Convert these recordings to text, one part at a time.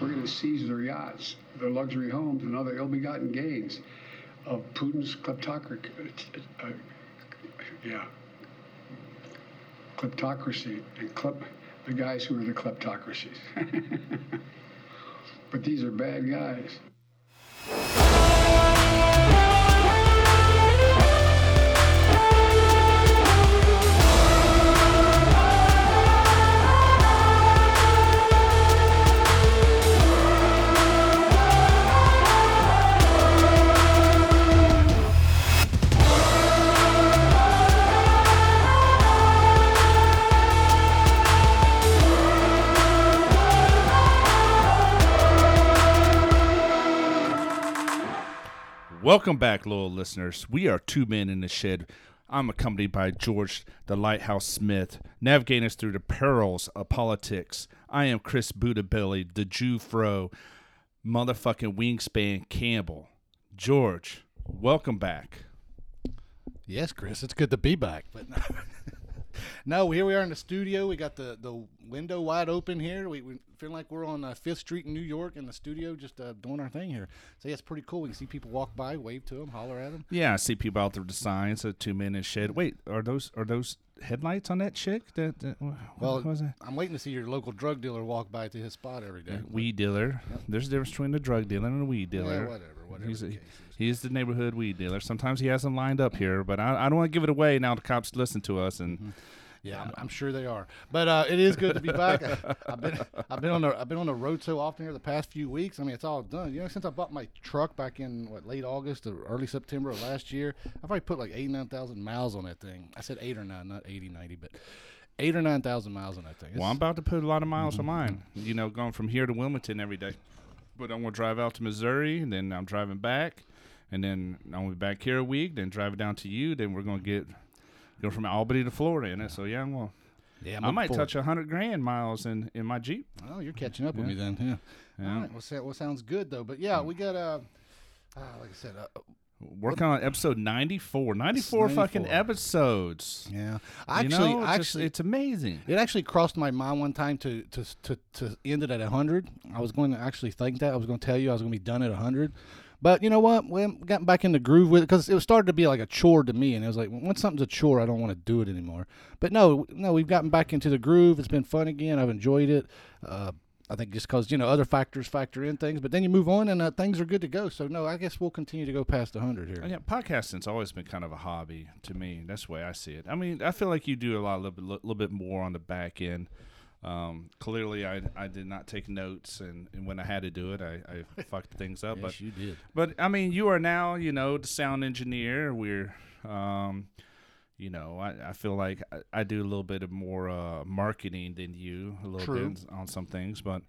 We're going to seize their yachts, their luxury homes, and other ill-begotten gains of Putin's kleptocracy. Uh, yeah, kleptocracy and klep, the guys who are the kleptocracies. but these are bad guys. Welcome back, loyal listeners. We are two men in the shed. I'm accompanied by George the Lighthouse Smith, navigating us through the perils of politics. I am Chris Budabelly, the Jew Fro, motherfucking wingspan Campbell. George, welcome back. Yes, Chris, it's good to be back. But no, here we are in the studio. We got the, the window wide open here. We, we feel like we're on uh, Fifth Street in New York in the studio, just uh, doing our thing here. So yeah, it's pretty cool. We can see people walk by, wave to them, holler at them. Yeah, I see people out there with signs of two men in shed. Wait, are those are those headlights on that chick? That, that what Well, was it? I'm waiting to see your local drug dealer walk by to his spot every day. Weed dealer. There's a difference between a drug dealer and a weed Yeah, dealer. whatever, whatever. He's the a, he's the neighborhood weed dealer. Sometimes he has them lined up here, but I, I don't want to give it away now. The cops listen to us, and Mm-hmm. Yeah, I'm, I'm sure they are. But uh, it is good to be back. I, I've been I've been on the I've been on the road so often here the past few weeks. I mean, it's all done. You know, since I bought my truck back in what late August or early September of last year, I've probably put like eighty nine thousand miles on that thing. I said eight or nine, not 80, 90, but eight or nine thousand miles on that thing. well, I'm about to put a lot of miles Mm-hmm. on mine. You know, going from here to Wilmington every day. But I'm gonna drive out to Missouri, and then I'm driving back, and then I'm gonna be back here a week. Then drive it down to you. Then we're gonna get go from Albany to Florida in it. So yeah, I'm gonna, yeah, I'm I might forward- touch a hundred grand miles in in my Jeep. Oh, you're catching up with Yeah. me then. Yeah. Yeah. All right. Well, well, sounds good though. But yeah, we got uh, uh like I said, uh, Working on episode 94. 94 fucking episodes. yeah. You Actually, know, just- actually, it's amazing. It actually crossed my mind one time to to to, to end it at hundred. I was going to actually think that I was going to tell you I was going to be done at hundred, but you know what? We gotten back in the groove with it because it started to be like a chore to me, and it was like once something's a chore, I don't want to do it anymore. But no, no, we've gotten back into the groove. It's been fun again. I've enjoyed it. Uh, I think just because you know other factors factor in things, but then you move on and uh, things are good to go. So no, I guess we'll continue to go past hundred here. Yeah, podcasting's always been kind of a hobby to me. That's the way I see it. I mean, I feel like you do a lot, a little bit, little bit more on the back end. Um, clearly, I, I did not take notes, and, and when I had to do it, I, I fucked things up. Yes, but you did. but I mean, you are now, you know, the sound engineer. We're, um, you know, I, I feel like I, I do a little bit of more uh, marketing than you, a little True. bit on some things, but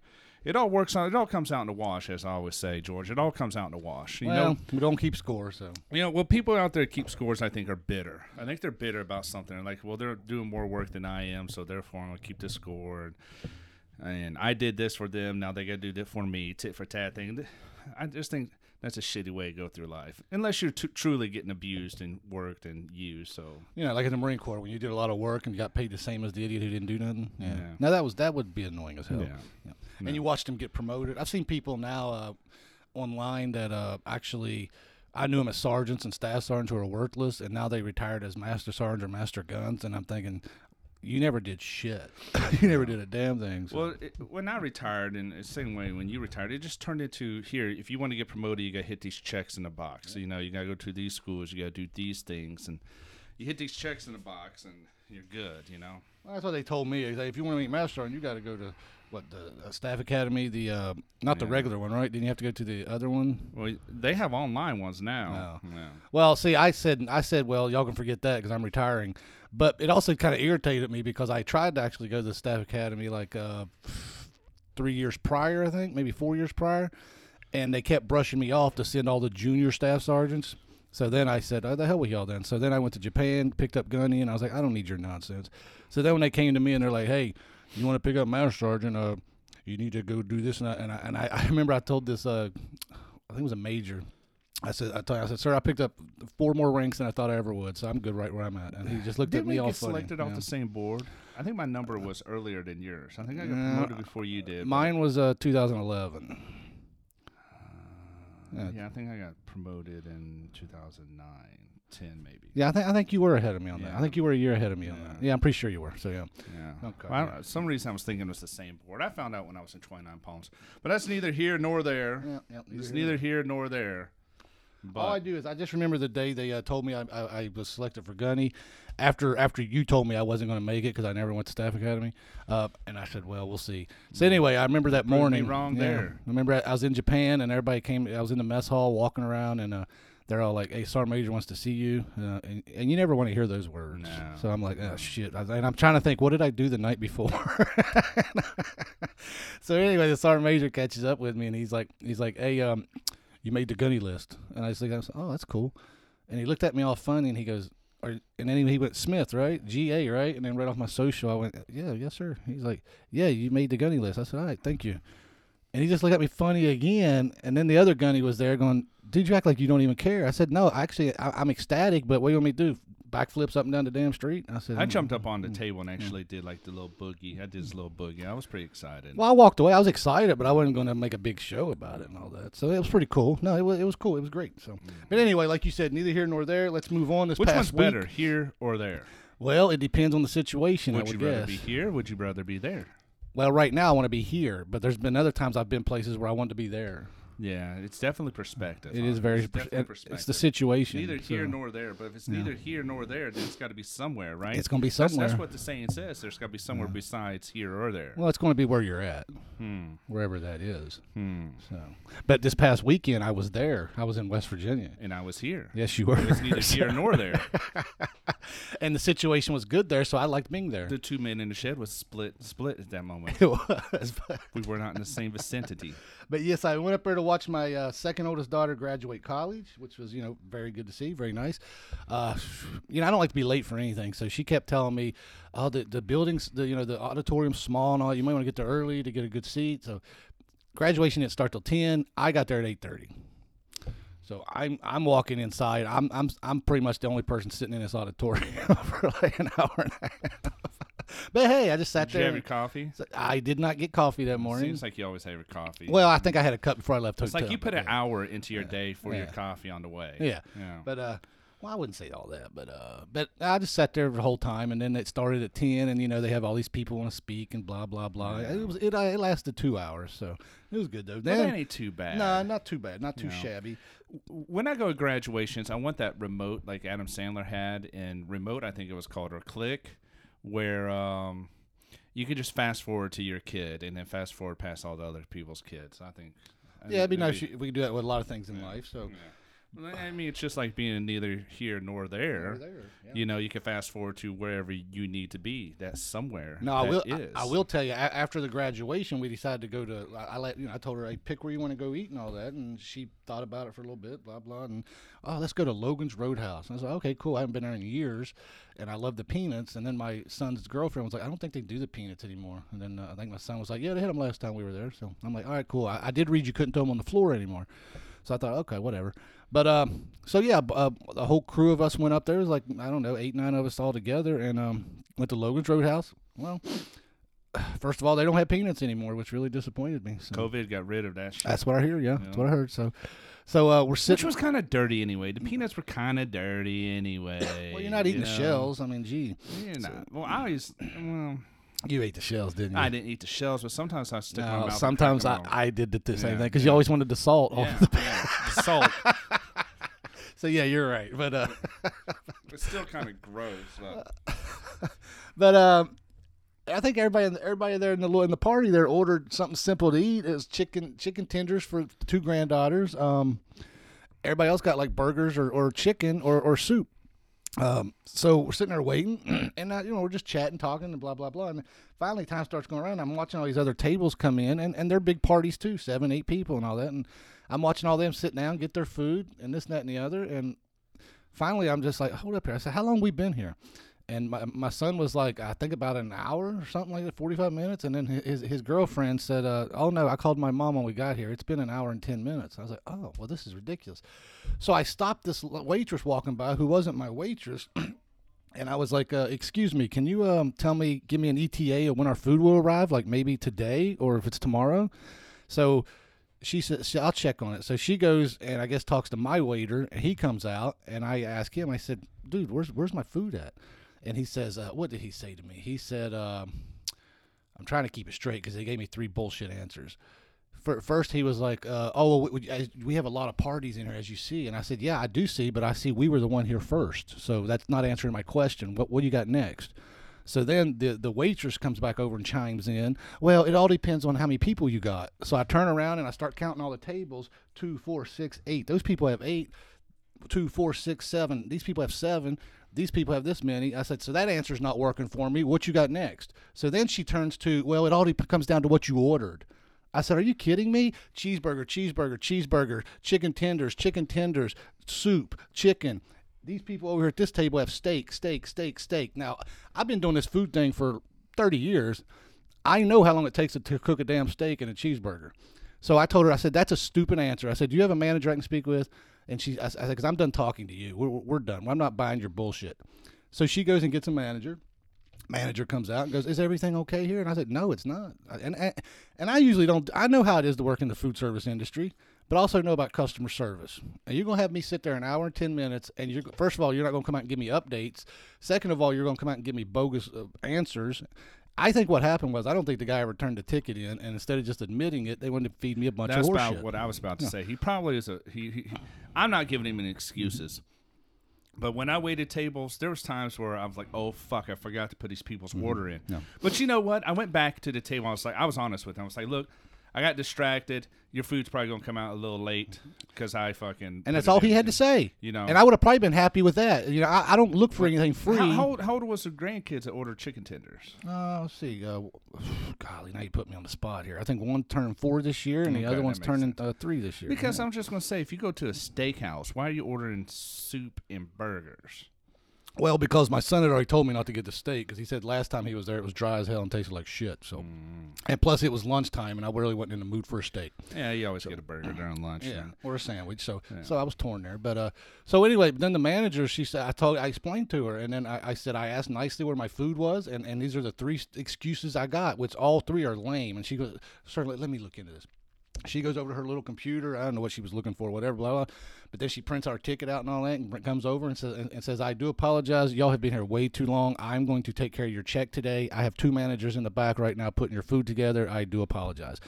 it all works out. It all comes out in the wash, as I always say, George. It all comes out in the wash. You well, know, we don't keep score, so you know, well, people out there keep scores. I think are bitter. I think they're bitter about something. They're like, well, they're doing more work than I am, so therefore I'm gonna keep the score. And, and I did this for them. Now they gotta do that for me. Tit for tat thing. I just think that's a shitty way to go through life, unless you're t- truly getting abused and worked and used. So You know, like in the Marine Corps, when you did a lot of work and got paid the same as the idiot who didn't do nothing. Yeah. Yeah. Now that was that would be annoying as hell. Yeah. Yeah. And you watched them get promoted. I've seen people now uh, online that uh, actually. I knew them as sergeants and staff sergeants who are worthless, and now they retired as master sergeant or master guns. And I'm thinking, you never did shit. you never did a damn thing. So. Well, it, when I retired, and the same way when you retired, it just turned into here. If you want to get promoted, you got to hit these checks in the box. So, you know, you got to go to these schools, you got to do these things, and you hit these checks in the box, and you're good. You know. Well, that's what they told me. If you want to be master you got to go to what the uh, staff academy, the uh, not the regular one, right? Then you have to go to the other one. Well, they have online ones now. Oh. Yeah. Well, see, I said, I said, well, y'all can forget that because I'm retiring. But it also kind of irritated me because I tried to actually go to the staff academy like uh, three years prior, I think, maybe four years prior, and they kept brushing me off to send all the junior staff sergeants. So then I said, "Oh, the hell with y'all then." So then I went to Japan, picked up gunny, and I was like, "I don't need your nonsense." So then when they came to me and they're like, "Hey, you want to pick up master sergeant? Uh, you need to go do this and that." And I, and I, I remember I told this, uh, I think it was a major, I said, I told him, I said, sir, I picked up four more ranks than I thought I ever would, so I'm good right where I'm at. And he just looked Didn't at me we all get funny. selected off yeah. the same board? I think my number was earlier than yours. I think I got Yeah, promoted before you did. Mine was uh, 2011. Uh, Yeah. yeah, I think I got promoted in 2009, 10 maybe. Yeah, I think I think you were ahead of me on that. I think you were a year ahead of me on that. Yeah, I'm pretty sure you were. So yeah. Yeah. Okay, Well, I some reason I was thinking it was the same board. I found out when I was in 29 Palms. But that's neither here nor there. Yeah, yeah. It's neither here nor there. But All I do is I just remember the day they uh, told me I, I, I was selected for Gunny. After after you told me I wasn't going to make it because I never went to staff academy, uh, and I said, "Well, we'll see." So anyway, I remember that morning. wrong yeah, there. I remember I I was in Japan and everybody came. I was in the mess hall walking around and uh, they're all like, "Hey, Sergeant Major wants to see you," uh, and, and you never want to hear those words. No. So I'm like, "Oh shit!" I- And I'm trying to think, what did I do the night before? so anyway, the Sergeant Major catches up with me and he's like, he's like, "Hey, um, you made the gunny list," and I was like, "Oh, that's cool." And he looked at me all funny and he goes, and then he went Smith, right? G A, right? And then right off my social, I went, Yeah, yes, sir. He's like, Yeah, you made the gunny list. I said, All right, thank you. And he just looked at me funny again. And then the other gunny was there going, Dude, you act like you don't even care. I said, No, actually, I, I'm ecstatic, but what do you want me to do? Backflips up and down the damn street? I said, I "Mm." jumped up on the table and actually did like the little boogie. I did this little boogie. I was pretty excited. Well, I walked away. I was excited, but I wasn't going to make a big show about it and all that. So it was pretty cool. No, it was, it was cool. It was great. So, but anyway, like you said, neither here nor there. Let's move on. This Mm. Which past one's week. better, here or there? Well, it depends on the situation. I Would would you rather guess. be here? Would you rather be there? Well, right now I want to be here, but there's been other times I've been places where I want to be there. Yeah, it's definitely perspective. It is very. It's pers- definitely It's the situation. Neither so here nor there, but if it's neither here nor there, then it's got to be somewhere, right? It's going to be somewhere. that's what the saying says. There's got to be somewhere besides here or there. well, it's going to be where you're at, Hmm. wherever that is. Hmm. So, but this past weekend I was there. I was in West Virginia. And I was here. Yes, you were. It's neither here nor there. and the situation was good there, so I liked being there. The two men in the shed was split split at that moment. it was. We were not in the same vicinity. but yes, I went up there to watch my uh, second oldest daughter graduate college, which was you know very good to see, very nice. Uh, you know, I don't like to be late for anything, so she kept telling me, "Oh, the the buildings, the you know the auditorium's small and all. You might want to get there early to get a good seat." So graduation didn't start till ten. I got there at eight thirty. So I'm I'm walking inside. I'm I'm I'm pretty much the only person sitting in this auditorium for like an hour and a half. but hey, I just sat Did you there. have your coffee? I did not get coffee that morning. Seems like you always have your coffee. well, I think I had a cup before I left it's like you put an hour into your Yeah. day for your coffee on the way. Yeah. Yeah. But uh, well, I wouldn't say all that, but uh, but I just sat there the whole time, and then it started at ten, and you know they have all these people want to speak and blah blah blah. It was it, uh, it lasted two hours, so it was good though. Well, that ain't too bad. no, not too bad, not too No. shabby. when I go to graduations, I want that remote like Adam Sandler had, and remote I think it was called or click, where um, you could just fast forward to your kid and then fast forward past all the other people's kids. I think. I Yeah, it'd be nice if we could do that with a lot of things in life. So Yeah. Well, I mean, it's just like being neither here nor there. Over there, yeah. You know, you can fast forward to wherever you need to be. That's somewhere. No, I will. is. I, I will tell you. After the graduation, we decided to go to. I, I let you know. I told her, "Hey, pick where you want to go eat and all that." And she thought about it for a little bit. Blah blah. And oh, let's go to Logan's Roadhouse. And I was like, "Okay, cool. I haven't been there in years, and I love the peanuts." And then my son's girlfriend was like, "I don't think they do the peanuts anymore." And then uh, I think my son was like, "Yeah, they had them last time we were there." So I'm like, "All right, cool." I, I did read you couldn't throw them on the floor anymore. So I thought, okay, whatever. But um, so yeah, uh, the whole crew of us went up there. It was like I don't know, eight, nine of us all together, and um, went to Logan's Roadhouse. Well, first of all, they don't have peanuts anymore, which really disappointed me. So COVID got rid of that shit. that's what I hear. Yeah, that's what I heard. So, so uh, we're sitting. Which was kind of dirty anyway. The peanuts were kind of dirty anyway. well, you're not eating you the shells. I mean, gee, You're not. Well, I always. Well, you ate the shells, didn't you? I didn't eat the shells, but sometimes I stick No, sometimes I, I did the, the same Yeah, thing because you always wanted the salt. open. off the- yeah, yeah. Salt. So yeah, you're right. But uh, It's still kind of gross. But But um, I think everybody in the, everybody there in the in the party there ordered something simple to eat. It was chicken chicken tenders for the two granddaughters. Um, everybody else got like burgers or, or chicken or, or soup. Um, so we're sitting there waiting, and uh, you know we're just chatting, talking, and blah blah blah. And finally, time starts going around. I'm watching all these other tables come in, and, and they're big parties too, seven, eight people, and all that. And I'm watching all them sit down, get their food, and this, and that, and the other. And finally, I'm just like, hold up here. I said, how long we been here? and my my son was like, I think about an hour or something like that, forty five minutes, and then his his girlfriend said, uh, "Oh no, I called my mom when we got here. It's been an hour and ten minutes." I was like, "Oh well, this is ridiculous." So I stopped this waitress walking by who wasn't my waitress. And I was like, uh, "Excuse me, can you um, tell me, give me an ETA of when our food will arrive? Like maybe today or if it's tomorrow." So she says, "I'll check on it." So she goes and I guess talks to my waiter, and he comes out, and I ask him. I said, "Dude, where's where's my food at?" And he says, uh, "What did he say to me?" He said, um, "I'm trying to keep it straight because they gave me three bullshit answers." For, first, he was like, uh, "Oh, we, we have a lot of parties in here, as you see." And I said, "Yeah, I do see, but I see we were the one here first, so that's not answering my question. What what do you got next?" So then the the waitress comes back over and chimes in. Well, it all depends on how many people you got. So I turn around and I start counting all the tables: two, four, six, eight. Those people have eight. Two, four, six, seven. These people have seven. These people have this many. I said, so that answer's not working for me. What you got next? So then she turns to, well, it all comes down to what you ordered. I said, are you kidding me? Cheeseburger, cheeseburger, cheeseburger, chicken tenders, chicken tenders, soup, chicken. These people over here at this table have steak, steak, steak, steak. Now, I've been doing this food thing for 30 years. I know how long it takes to, cook a damn steak and a cheeseburger. So I told her, I said, that's a stupid answer. I said, do you have a manager I can speak with? And she, I, I said, because I'm done talking to you. We're, we're done. I'm not buying your bullshit. So she goes and gets a manager. Manager comes out and goes, "Is everything okay here?" And I said, "No, it's not." And and, and I usually don't. I know how it is to work in the food service industry, but I also know about customer service. And you're gonna have me sit there an hour and ten minutes, and you're first of all, you're not gonna come out and give me updates. Second of all, you're gonna come out and give me bogus uh, answers. I think what happened was I don't think the guy ever turned the ticket in, and instead of just admitting it, they wanted to feed me a bunch That's of about horseshit. what I was about to say. He probably is a he, he. he- I'm not giving him any excuses. But when I waited tables, there was times where I was like, "Oh fuck, I forgot to put these people's order in." But you know what? I went back to the table. I was like, I was honest with him. I was like, "Look, I got distracted. Your food's probably gonna come out a little late because I fucking." and that's all he had to say. You know. and I would have probably been happy with that. You know, I, I don't look for anything free. How, how, old, how old was the grandkids that ordered chicken tenders? Uh, let's see. Uh, golly, now you put me on the spot here. I think one turned four this year, and the other one's turning uh, three this year. Because I'm just gonna say, if you go to a steakhouse, why are you ordering soup and burgers? Well, because my son had already told me not to get the steak because he said last time he was there it was dry as hell and tasted like shit. So, Mm. and plus it was lunchtime, and I really wasn't in the mood for a steak. Yeah, you always get a burger during lunch. Yeah, or a sandwich. So, so I was torn there. But uh, so anyway, then the manager, she said, I told, I explained to her, and then I, I said, I asked nicely where my food was, and, and these are the three excuses I got, which all three are lame. And she goes, sir, let, let me look into this. She goes over to her little computer. I don't know what she was looking for, whatever, blah blah. But then she prints our ticket out and all that, and comes over and says, and, and says, "I do apologize. Y'all have been here way too long. I'm going to take care of your check today. I have two managers in the back right now putting your food together. I do apologize."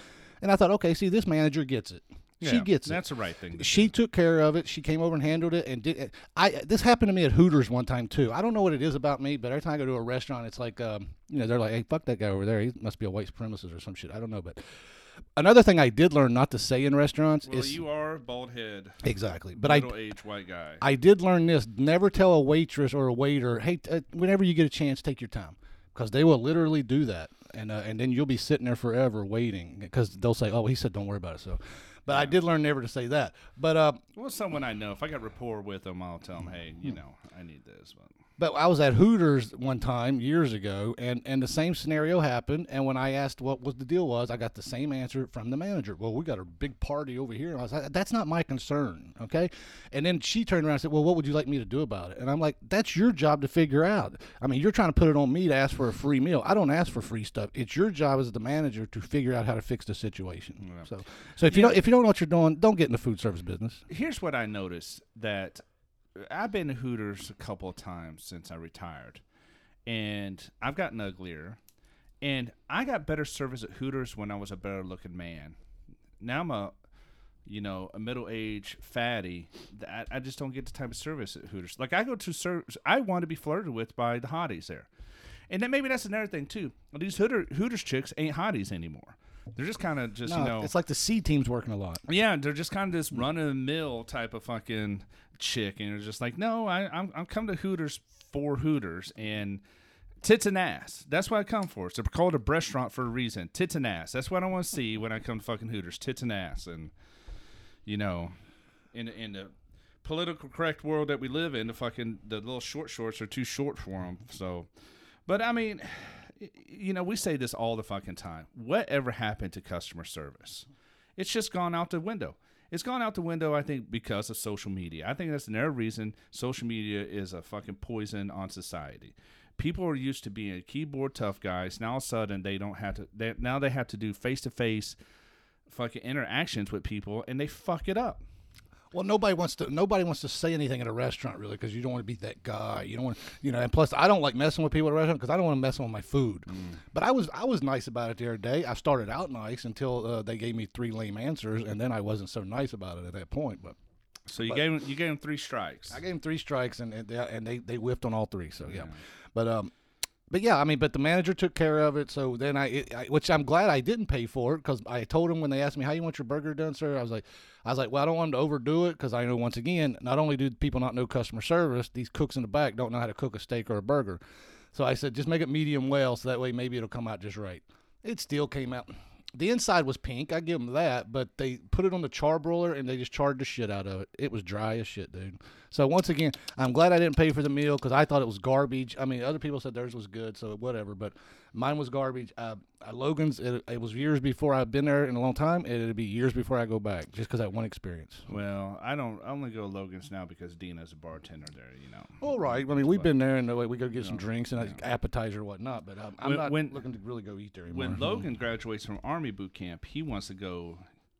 And I thought, okay, see, this manager gets it. she Yeah, gets it That's the right thing. She took care of it. She came over and handled it, and did. It. I this happened to me at Hooters one time too. I don't know what it is about me, but every time I go to a restaurant, it's like, um, you know, they're like, "Hey, fuck that guy over there. He must be a white supremacist or some shit." I don't know, but another thing I did learn not to say in restaurants Well, is you are bald head, exactly. But I middle aged white guy. I did learn this: never tell a waitress or a waiter, "Hey, t- uh, whenever you get a chance, take your time," because they will literally do that, and uh, and then you'll be sitting there forever waiting because they'll say, "Oh, he said don't worry about it." So. But I did learn never to say that. But uh, well, someone I know. If I got rapport with them, I'll tell them, hey, you know, I need this. But But I was at Hooters one time years ago, and, and the same scenario happened. And when I asked what was the deal was, I got the same answer from the manager. Well, we got a big party over here. And I was like, that's not my concern, okay? And then she turned around and said, well, what would you like me to do about it? And I'm like, that's your job to figure out. I mean, you're trying to put it on me to ask for a free meal. I don't ask for free stuff. It's your job as the manager to figure out how to fix the situation. So, so if you don't if you don't know what you're doing, don't get in the food service business. here's what I noticed that I've been to Hooters a couple of times since I retired, and I've gotten uglier, and I got better service at Hooters when I was a better looking man. Now I'm a, you know, a middle aged fatty. That I just don't get the type of service at Hooters. Like I go to service, I want to be flirted with by the hotties there, and then maybe that's another thing too. These Hooter, Hooters chicks ain't hotties anymore. They're just kind of just No, you know it's like the C team's working a lot. yeah, they're just kind of this run of the mill type of fucking chick, and you're just like, no, I, I'm I'm come to Hooters for Hooters and tits and ass. That's what I come for. It's called a restaurant for a reason. Tits and ass. That's what I want to see when I come to fucking Hooters. Tits and ass, and you know, in in the political correct world that we live in, the fucking the little short shorts are too short for them. So, but I mean, you know, we say this all the fucking time. Whatever happened to customer service? It's just gone out the window. It's gone out the window, I think, because of social media. I think that's another reason social media is a fucking poison on society. People are used to being keyboard tough guys. Now all of a sudden they don't have to. They, now they have to do face to face, fucking interactions with people, and they fuck it up. Well, nobody wants to. Nobody wants to say anything at a restaurant, really, because you don't want to be that guy. You don't want, you know. And plus, I don't like messing with people at a restaurant because I don't want to mess with my food. But I was, I was nice about it the other day. I started out nice until uh, they gave me three lame answers, and then I wasn't so nice about it at that point. But So you gave him, you gave him three strikes. I gave them three strikes, and and they, and they they whiffed on all three. So yeah, but um, but yeah, I mean, but the manager took care of it. So then I, it, I which I'm glad I didn't pay for it because I told him when they asked me how you want your burger done, sir. I was like, I was like, well, I don't want them to overdo it because I know once again, not only do people not know customer service, these cooks in the back don't know how to cook a steak or a burger. So I said, just make it medium well, so that way maybe it'll come out just right. It still came out. The inside was pink. I give them that, but they put it on the charbroiler and they just charred the shit out of it. It was dry as shit, dude. So once again, I'm glad I didn't pay for the meal because I thought it was garbage. I mean, other people said theirs was good, so whatever. But mine was garbage. Uh, uh, Logan's, it, it was years before I've been there in a long time. and It'll be years before I go back, just because that one experience. well, I don't. I only go Logan's now because Dina's a bartender there. You know. All right. I mean, we've been there, and uh, we go get some drinks and an appetizer and whatnot. But um, I'm When- not when- looking to really go eat there anymore. When Logan graduates from Army boot camp, he wants to go.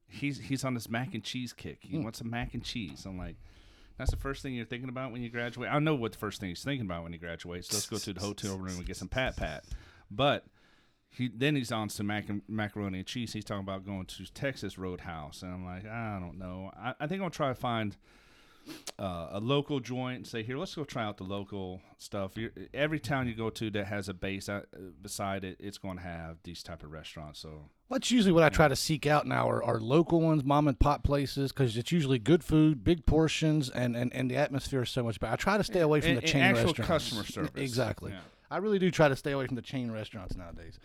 He's he's on this mac and cheese kick. He wants a mac and cheese. I'm like, that's the first thing you're thinking about when you graduate. I know what the first thing he's thinking about when he graduates. Let's go to the hotel room and get some pat pat. But he then he's on some mac macaroni and cheese. He's talking about going to Texas Roadhouse, and I'm like, I don't know. I, I think I'll try to find uh, a local joint and say, here, let's go try out the local stuff. you every town you go to that has a base uh, beside it, it's going to have these type of restaurants. So That's usually what I try to seek out now are, are local ones, mom and pop places, because it's usually good food, big portions, and, and, and the atmosphere is so much better. I try to stay away from And- the chain actual restaurants. customer service. Exactly. Yeah. I really do try to stay away from the chain restaurants nowadays.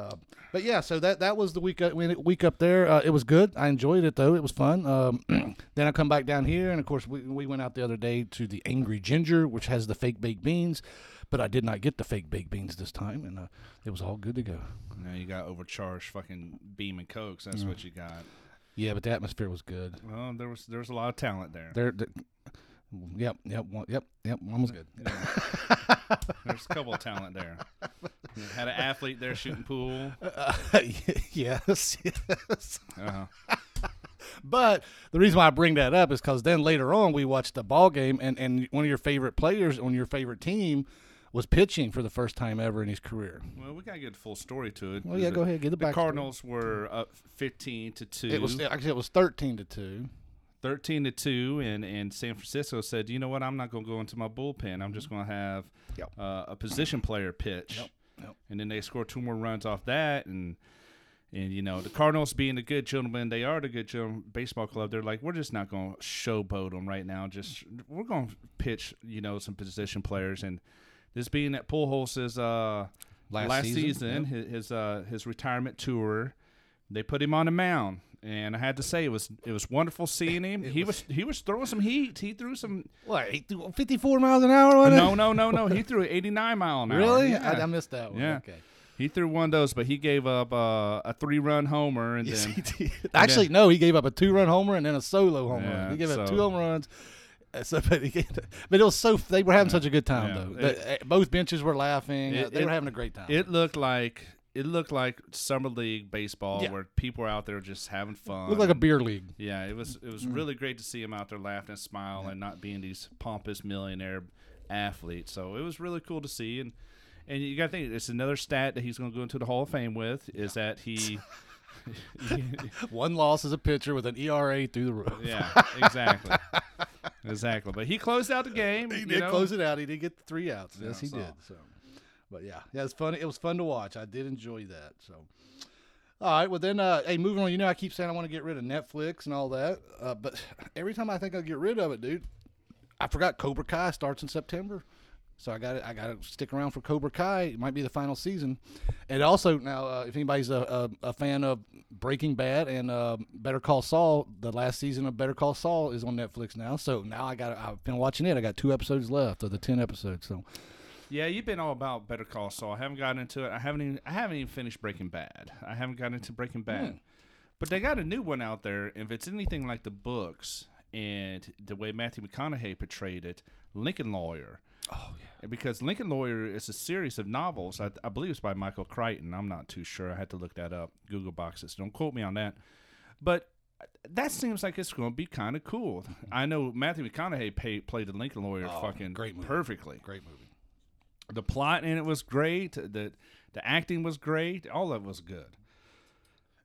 Uh, but yeah, so that that was the week uh, week up there. Uh, it was good. I enjoyed it though. It was fun. Um, then I come back down here, and of course we we went out the other day to the Angry Ginger, which has the fake baked beans, but I did not get the fake baked beans this time, and uh, it was all good to go. now you got overcharged fucking beam and cokes. That's what you got. Yeah, but the atmosphere was good. Well, there was there was a lot of talent there. There, there yep, yep, one, yep, yep. One was good. There's a couple of talent there. Had an athlete there shooting pool. Uh, yes, yes. Uh-huh. But the reason why I bring that up is because then later on we watched the ball game, and, and one of your favorite players on your favorite team was pitching for the first time ever in his career. Well, we gotta get a full story to it. Well, yeah, go ahead, get the back. The. Cardinals were up 15 to two. It was actually it was thirteen to two. 13 to 2 and, and San Francisco said, "You know what? I'm not going to go into my bullpen. I'm just going to have Yep. uh, a position player pitch." Yep, yep. And then they score two more runs off that and and you know, the Cardinals being the good gentlemen they are, the good gentleman baseball club, they're like, "We're just not going to showboat them right now. Just we're going to pitch, you know, some position players and this being at Pujols' uh Last last, season, season, his his, uh, his retirement tour, they put him on the mound, and I had to say it was it was wonderful seeing him. he was, he was throwing some heat. He threw some. What? he threw Fifty-four miles an hour No, no, no, no. He threw 89 mile an hour. Really? Yeah. I, I missed that one. Yeah. Okay. He threw one of those, but he gave up uh, a three run homer, and Yes, then he did. Actually, no, he gave up a two-run homer and then a solo home Yeah, run. He gave up two home runs. Uh, So, but, he, but it was so they were having such a good time Yeah. though. The- uh, both benches were laughing. It- they it- were having a great time. it looked like it looked like summer league baseball Yeah. where people were out there just having fun. looked like a beer league. Yeah, it was it was Mm. really great to see him out there laughing and smiling and not being these pompous millionaire athletes. So it was really cool to see and and you got to think it's another stat that he's going to go into the Hall of Fame with is that he One loss as a pitcher with an ERA through the roof. yeah, exactly. exactly. But he closed out the game. He did know. close it out. He did get the three outs. Yeah, yes, he so- did. So, but yeah, yeah, it's fun. It was fun to watch. I did enjoy that. So, all right. Well, then, uh, hey, moving on. You know, I keep saying I want to get rid of Netflix and all that, uh, but every time I think I'll get rid of it, dude, I forgot Cobra Kai starts in September. So I got I got to stick around for Cobra Kai. It might be the final season, and also now uh, if anybody's a, a, a fan of Breaking Bad and uh, Better Call Saul, the last season of Better Call Saul is on Netflix now. So now I got I've been watching it. I got two episodes left of the ten episodes. So Yeah, you've been all about Better Call Saul. I haven't gotten into it. I haven't even I haven't even finished Breaking Bad. I haven't gotten into Breaking Bad. Hmm. But they got a new one out there. If it's anything like the books and the way Matthew McConaughey portrayed it, Lincoln Lawyer. oh yeah. Because Lincoln Lawyer is a series of novels. I, I believe it's by Michael Crichton. I'm not too sure. I had to look that up. Google boxes. Don't quote me on that. But that seems like it's going to be kind of cool. I know Matthew McConaughey pay, played the Lincoln Lawyer Oh, fucking great movie. perfectly Great movie. The plot in it was great. The the acting was great. All of it was good.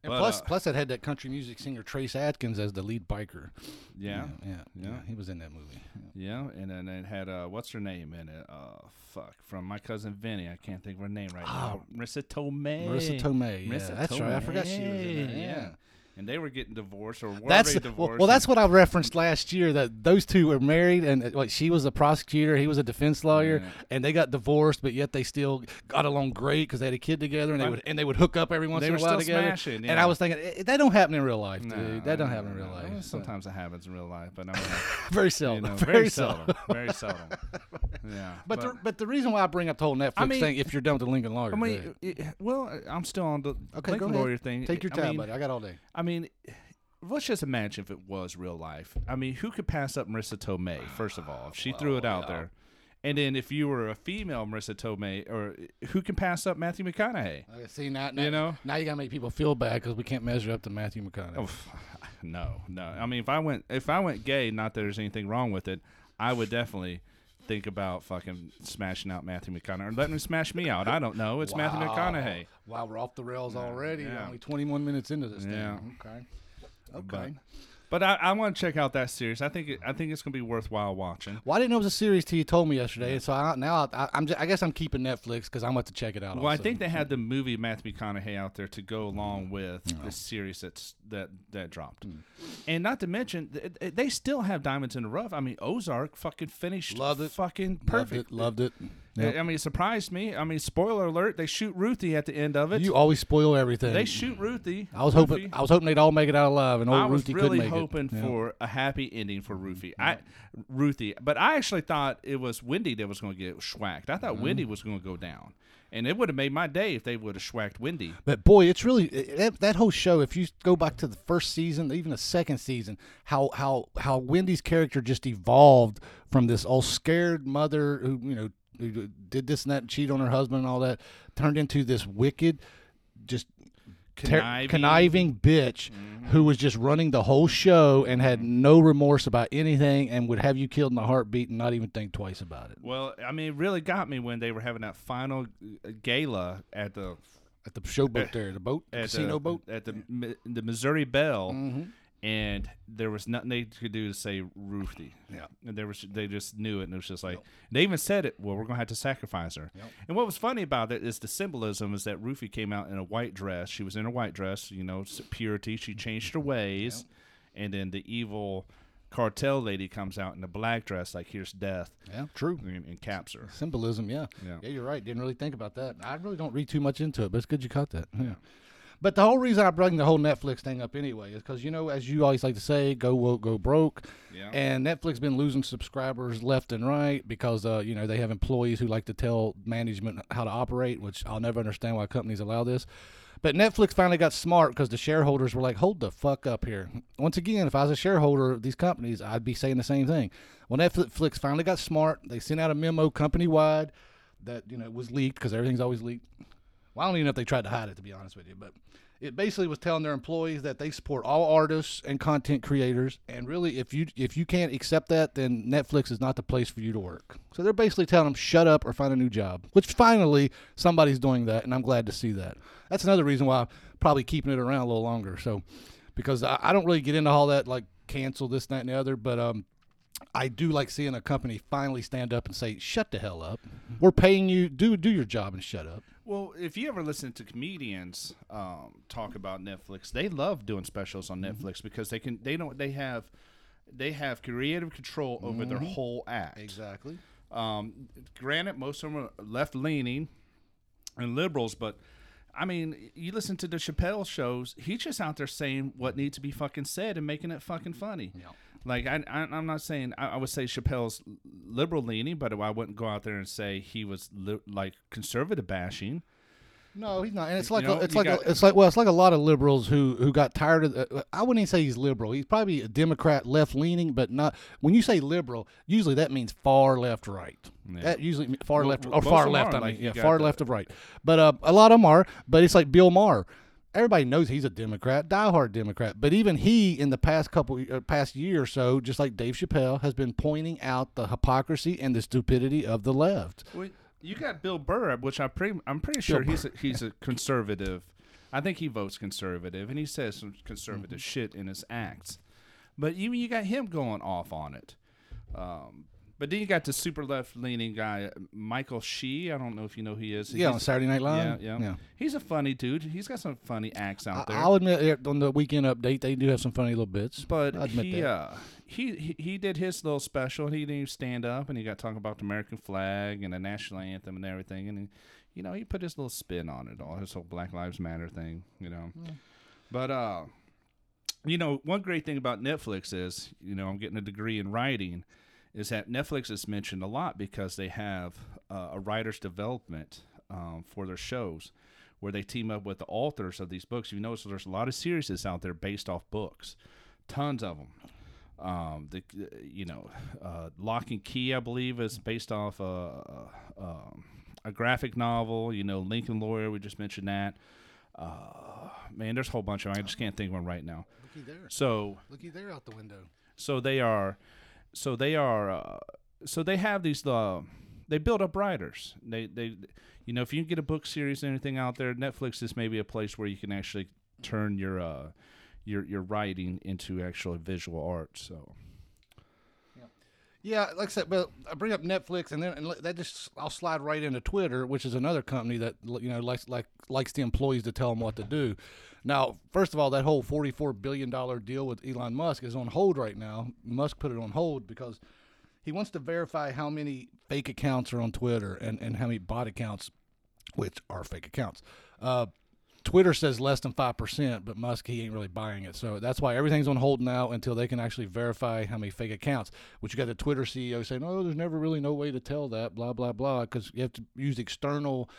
And But, plus, uh, plus it had that country music singer Trace Adkins as the lead biker. Yeah, yeah, Yeah. yeah. He was in that movie. yeah. And then it had uh, what's her name in it? Uh, fuck, from my cousin Vinny. I can't think of her name right now. Marisa Tomei. Marisa Tomei. Yeah, Marisa that's right. I forgot she was in Tomei, that. Yeah. And they were getting divorced or were That's they well, divorced? well, that's what I referenced last year. That those two were married, and uh, like she was a prosecutor, he was a defense lawyer, Yeah. and they got divorced, but yet they still got along great because they had a kid together, and they would and they would hook up every once They in a were while still together. smashing, And. I was thinking eh, that don't happen in real life, dude. No, that don't happen in real life. So, sometimes it happens in real life, but I mean, very you seldom. know, very, very seldom. seldom. Very seldom. Yeah. But the, but the rean why I bring up the whole Netflix mean- thing, if you're done with the Lincoln Lawyer, I mean, it- well, I'm still on the okay, Lincoln lawyer thing. Take your I time, mean, buddy. I got all day. I mean, let's just imagine if it was real life. I mean, who could pass up Marisa Tomei? First of all, if she threw it out yeah. there, and then if you were a female Marisa Tomei, or who can pass up Matthew McConaughey? Okay, see now, now You know? now you gotta make people feel bad because we can't measure up to Matthew McConaughey. Oh, no, no. I mean, if I went if I went gay, not that there's anything wrong with it, I would definitely think about fucking smashing out Matthew McConaughey or letting him smash me out. I don't know. It's Matthew McConaughey. Wow, we're off the rails already. yeah. Only 21 minutes into this Yeah. thing. Okay. Okay. but I, I want to check out that series. I think it, I think it's gonna be worthwhile watching. well, I didn't know it was a series till you told me yesterday. So I, now I, I'm just, I guess I'm keeping Netflix because I'm about to check it out. Well, I think they had the movie Matthew McConaughey out there to go along with the series that's that that dropped, Hmm. and not to mention th- th- they still have diamonds in the rough. I mean, Ozark fucking finished, Loved it. fucking loved perfect. it. Loved it. I- Yep. I mean, it surprised me. I mean, spoiler alert: they shoot Ruthie at the end of it. You always spoil everything. they shoot Ruthie. I was hoping. I was hoping they'd all make it out alive, and old I was Ruthie really could make hoping it. Yeah. for a happy ending for Ruthie. I Ruthie, but I actually thought it was Wendy that was going to get schwacked. I thought Mm-hmm. Wendy was going to go down, and it would have made my day if they would have schwacked Wendy. But boy, it's really that, that whole show. If you go back to the first season, even the second season, how how how Wendy's character just evolved from this all scared mother who you know who did this and that, and cheat on her husband and all that, turned into this wicked, just ter- Conniving. conniving bitch who was just running the whole show and had no remorse about anything and would have you killed in a heartbeat and not even think twice about it. Well, I mean, it really got me when they were having that final uh, gala at the At the showboat there, the boat, at casino the, boat. at the the Missouri Belle, Mm-hmm. And there was nothing they could do to say Ruthie. Yeah. and there was they just knew it, and it was just like they even said it. Well, we're gonna have to sacrifice her. And what was funny about it is the symbolism is that Ruthie came out in a white dress. She was in a white dress, you know, purity. She changed her ways, and then the evil cartel lady comes out in a black dress, like here's death, Yeah, true. and, and caps her. Symbolism, yeah. Yeah. Yeah, you're right. Didn't really think about that. I really don't read too much into it, but it's good you caught that. Yeah. But the whole reason I bring the whole Netflix thing up anyway is because you know, as you always like to say, go woke, go broke. Yeah. And Netflix has been losing subscribers left and right because uh, you know they have employees who like to tell management how to operate, which I'll never understand why companies allow this. But Netflix finally got smart because the shareholders were like, "Hold the fuck up here." Once again, if I was a shareholder of these companies, I'd be saying the same thing. Well, Netflix finally got smart. They sent out a memo company wide that you know was leaked because everything's always leaked. Well, I don't even know if they tried to hide it, to be honest with you, but it basically was telling their employees that they support all artists and content creators, and really, if you if you can't accept that, then Netflix is not the place for you to work. So they're basically telling them shut up or find a new job. Which finally somebody's doing that, and I'm glad to see that. That's another reason why I'm probably keeping it around a little longer. So because I, I don't really get into all that like cancel this, that, and the other, but um. I do like seeing a company finally stand up and say, "Shut the hell up! We're paying you. Do do your job and shut up." Well, if you ever listen to comedians um, talk about Netflix, they love doing specials on Mm-hmm. Netflix because they can they don't they have they have creative control over their whole act. Exactly. Um, granted, most of them are left leaning and liberals, but I mean, you listen to the Chappelle shows. He's just out there saying what needs to be fucking said and making it fucking funny. Like I, I, I'm not saying I, I would say Chappelle's liberal leaning, but I wouldn't go out there and say he was li- like conservative bashing. No, he's not. And it's like know, a, it's like got- a, it's like well, it's like a lot of liberals who who got tired of. The, I wouldn't even say he's liberal. He's probably a Democrat, left leaning, but not. When you say liberal, usually that means far left, right. Yeah. That usually far Well, left or far left. are, I mean, you yeah, far the- left of right. But uh, a lot of them are. But it's like Bill Maher. Everybody knows he's a Democrat, diehard Democrat. But even he, in the past couple, uh, past year or so, just like Dave Chappelle, has been pointing out the hypocrisy and the stupidity of the left. Well, you got Bill Burr, which I pretty, I'm pretty sure Bill he's a, he's a conservative. I think he votes conservative, and he says some conservative Mm-hmm. shit in his acts. But even you got him going off on it. Um, but then you got the super left leaning guy, Michael Che. I don't know if you know who he is. Yeah, on Saturday Night Live. yeah, yeah. He's a funny dude. He's got some funny acts out I- there. I'll admit it, on the weekend update they do have some funny little bits. but I'll admit he, that. uh, he he he did his little special. and He didn't even stand up, and he got talking about the American flag and the national anthem and everything. And he, you know, he put his little spin on it all, his whole Black Lives Matter thing. You know, but uh, you know, one great thing about Netflix is, you know, I'm getting a degree in writing, is that Netflix is mentioned a lot because they have uh, a writer's development um, for their shows where they team up with the authors of these books. You notice there's a lot of series that's out there based off books, tons of them. Um, the you know, uh, Locke and Key, I believe, is based off a, a, um, a graphic novel. You know, Lincoln Lawyer, we just mentioned that. Uh, man, there's a whole bunch of them. I just can't think of one right now. Looky there. So Looky there out the window. so they are so they are uh, so they have these uh, they build up writers. They they you know if you can get a book series or anything out there netflix is maybe a place where you can actually turn your uh your your writing into actual visual art so. Yeah, like I said, but I bring up Netflix, and then and that just I'll slide right into Twitter, which is another company that you know likes like likes the employees to tell them what to do. Now, first of all, that whole forty-four billion dollar deal with Elon Musk is on hold right now. Musk put it on hold because he wants to verify how many fake accounts are on Twitter and and how many bot accounts, which are fake accounts. Uh, Twitter says less than five percent, but Musk he ain't really buying it. So that's why everything's on hold now until they can actually verify how many fake accounts. Which you got the Twitter CEO saying, "Oh, there's never really no way to tell that." Blah blah blah, because you have to use external,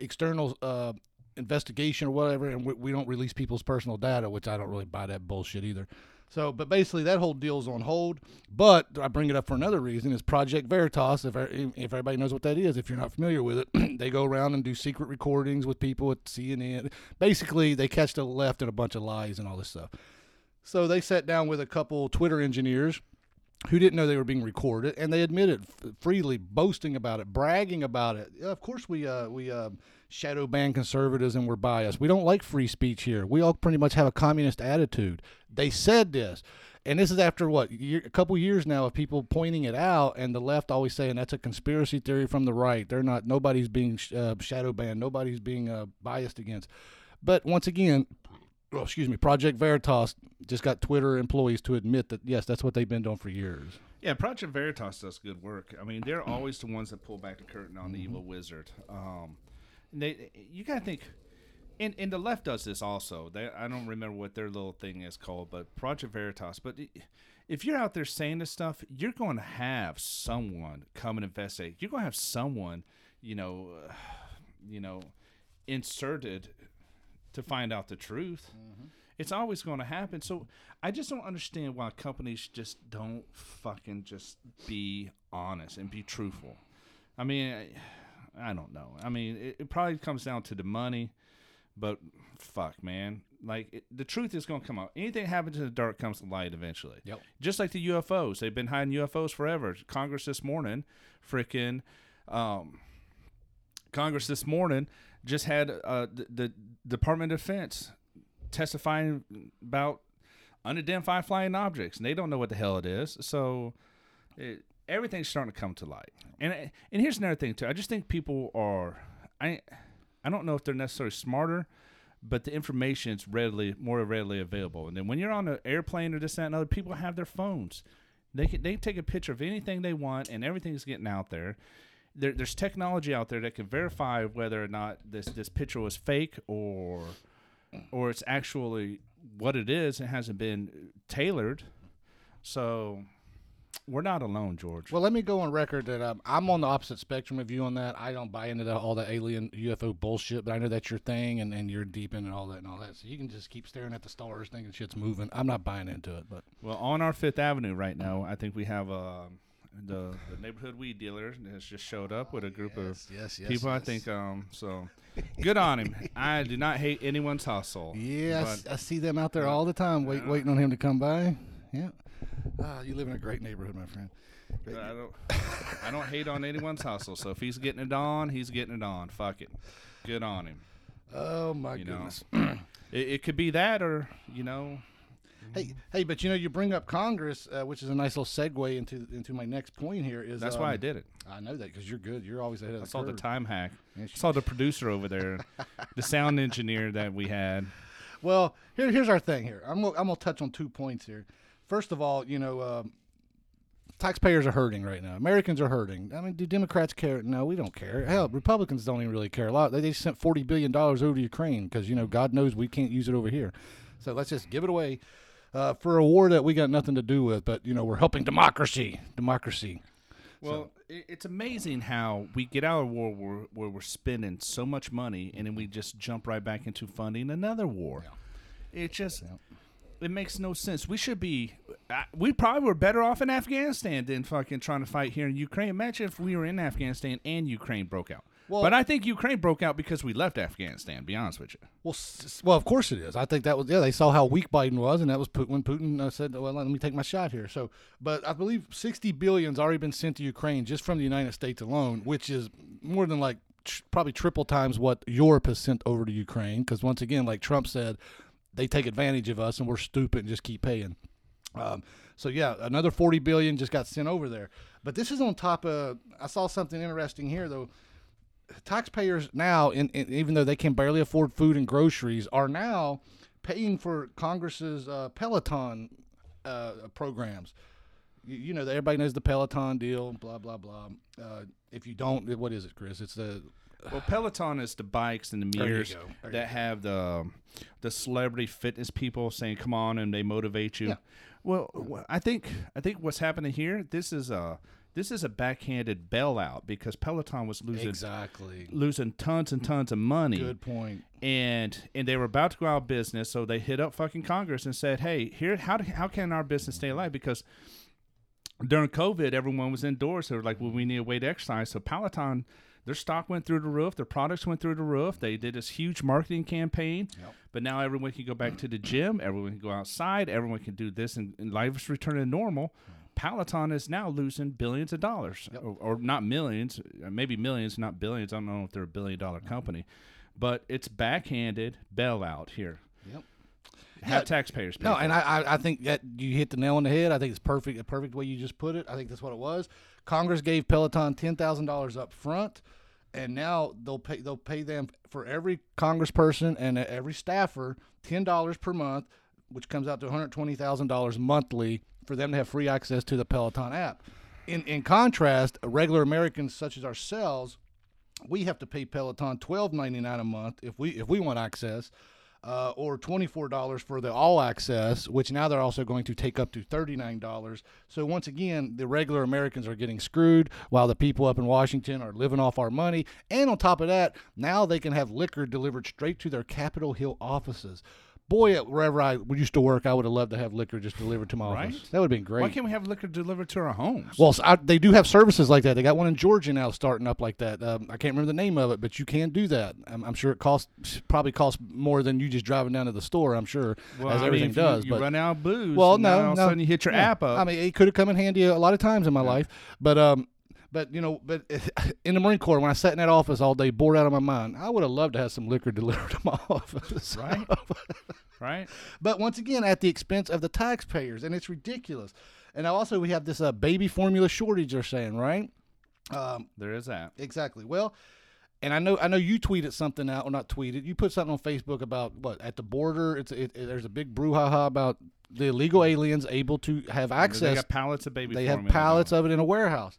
external uh, investigation or whatever, and we, we don't release people's personal data, which I don't really buy that bullshit either. So, but basically, that whole deal's on hold. But I bring it up for another reason: is Project Veritas. If if everybody knows what that is, if you're not familiar with it, they go around and do secret recordings with people at CNN. Basically, they catch the left in a bunch of lies and all this stuff. So they sat down with a couple Twitter engineers who didn't know they were being recorded, and they admitted f- freely, boasting about it, bragging about it. Yeah, of course, we uh, we uh, shadow ban conservatives and we're biased. We don't like free speech here. We all pretty much have a communist attitude. They said this, and this is after what year, a couple years now of people pointing it out, and the left always saying that's a conspiracy theory from the right. They're not. Nobody's being uh, shadow banned. Nobody's being uh, biased against. But once again, well, excuse me, Project Veritas just got Twitter employees to admit that yes, that's what they've been doing for years. yeah project veritas does good work i mean they're always the ones that pull back the curtain on the evil wizard um they you gotta think and, and the left does this also. They, I don't remember what their little thing is called, but Project Veritas. But if you're out there saying this stuff, you're going to have someone come and investigate. You're going to have someone, you know, uh, you know, inserted to find out the truth. It's always going to happen. So I just don't understand why companies just don't fucking just be honest and be truthful. I mean, I, I don't know. I mean, it, it probably comes down to the money, but fuck, man. Like it, the truth is going to come out. Anything happens in the dark comes to light eventually. Yep. Just like the UFOs, they've been hiding UFOs forever. Congress this morning, freaking, um, Congress this morning just had uh, the, the Department of Defense testifying about unidentified flying objects, and they don't know what the hell it is. So it, everything's starting to come to light. And and here's another thing too. I just think people are I I don't know if they're necessarily smarter, but the information is readily more readily available. And then when you're on an airplane or this that and other, people have their phones. They can they can take a picture of anything they want, and everything's getting out there. There, there's technology out there that can verify whether or not this this picture was fake or or it's actually what it is. It hasn't been tailored, so we're not alone, George. Well, let me go on record that um, I'm on the opposite spectrum of you on that. I don't buy into the, all the alien UFO bullshit, but I know that's your thing, and, and you're deep in and all that and all that. So you can just keep staring at the stars, thinking shit's moving. I'm not buying into it, but Well, on our Fifth Avenue right now, I think we have uh, the the neighborhood weed dealer has just showed up with a group of yes, yes, people. I think um so good on him. I do not hate anyone's hustle. Yeah, I but see them out there all the time, wait, waiting on him to come by. Yeah. Ah, you live in a great neighborhood, my friend. Great I don't I don't hate on anyone's hustle. So if he's getting it on, he's getting it on. Fuck it. Good on him. Oh my You goodness. It, it could be that or you know Hey, hey, but you know, you bring up Congress, uh, which is a nice little segue into into my next point here. Is that's why I um, did it. I know that because you're good. You're always ahead of I the saw the time hack. I saw the producer over there, the sound engineer that we had. Well, here, here's our thing here. I'm gonna, I'm gonna touch on two points here. First of all, you know, um, taxpayers are hurting right now. Americans are hurting. I mean, do Democrats care? No, we don't care. Hell, Republicans don't even really care a lot. They, they sent forty billion dollars over to Ukraine because you know God knows we can't use it over here. So let's just give it away uh, for a war that we got nothing to do with. But you know, we're helping democracy. Democracy. Well, i it's amazing how we get out of war where, where we're spending so much money and then we just jump right back into funding another war. It just it makes no sense. We should be uh, we probably were better off in Afghanistan than fucking trying to fight here in Ukraine. Imagine if we were in Afghanistan and Ukraine broke out. Well- but I think Ukraine broke out because we left Afghanistan. To be honest with you. Well, well, of course it is. I think that was yeah. They saw how weak Biden was, and that was Putin, when Putin uh, said, "Well, let me take my shot here." So, but I believe sixty billion's already been sent to Ukraine just from the United States alone, which is more than like tr- probably triple times what Europe has sent over to Ukraine. Because once again, like Trump said, they take advantage of us, and we're stupid and just keep paying. Um, so yeah, another forty billion just got sent over there. But this is on top of. I saw something interesting here though taxpayers now, in, in, even though they can barely afford food and groceries, are now paying for Congress's uh, Peloton uh, programs. You, you know, everybody knows the Peloton deal, blah blah blah. Uh, if you don't, what is it, Chris? It's the Well, Peloton is the bikes and the mirrors go. There you that have the the celebrity fitness people saying "come on" and they motivate you. Yeah. Well, I think I think what's happening here. This is a this is a backhanded bailout because Peloton was losing exactly. losing tons and tons of money Good point. and and they were about to go out of business, so they hit up fucking Congress and said, "Hey, here, how do, how can our business stay alive?" Because during COVID, everyone was indoors. They were like, "Well, we need a way to exercise." So Peloton, their stock went through the roof, their products went through the roof. They did this huge marketing campaign, but now everyone can go back to the gym, everyone can go outside, everyone can do this, and, and life is returning to normal. Peloton is now losing billions of dollars, or, or not millions, uh, maybe millions, not billions. I don't know if they're a billion dollar company, but it's backhanded bailout here. Yep. Have taxpayers pay. No, and. I, I, I think that you hit the nail on the head. I think it's perfect, a perfect way you just put it. I think that's what it was. Congress gave Peloton ten thousand dollars up front, and now they'll pay they'll pay them for every congressperson and every staffer ten dollars per month, which comes out to one hundred twenty thousand dollars monthly for them to have free access to the Peloton app. In in contrast, regular Americans such as ourselves, we have to pay Peloton twelve ninety nine a month if we if we want access, uh, or twenty four dollars for the all access, which now they're also going to take up to thirty nine dollars. So once again, the regular Americans are getting screwed, while the people up in Washington are living off our money. And on top of that, now they can have liquor delivered straight to their Capitol Hill offices. Boy, wherever I used to work, I would have loved to have liquor just delivered to my Right? office. That would have been great. Why can't we have liquor delivered to our homes? Well, s I they do have services like that. They got one in Georgia now starting up like that. Um, I can't remember the name of it, but you can do that. I'm, I'm sure it costs probably costs more than you just driving down to the store. I'm sure, Well, as I mean, everything if does. You, but run out of booze. well, and no, all of no, a sudden you hit your no. app up. I mean, it could have come in handy a lot of times in my life, but um, but you know, but in the Marine Corps, when I sat in that office all day, bored out of my mind, I would have loved to have some liquor delivered to my office. Right. right? but once again, at the expense of the taxpayers, and it's ridiculous. And also we have this uh, baby formula shortage. They're saying, right? Um, There is that. Exactly. Well, And I know I know you tweeted something out or not tweeted. You put something on Facebook about what at the border. It's it, it- there's a big brouhaha about the illegal aliens able to have They access. got pallets of baby. They have formula now. pallets of it in a warehouse.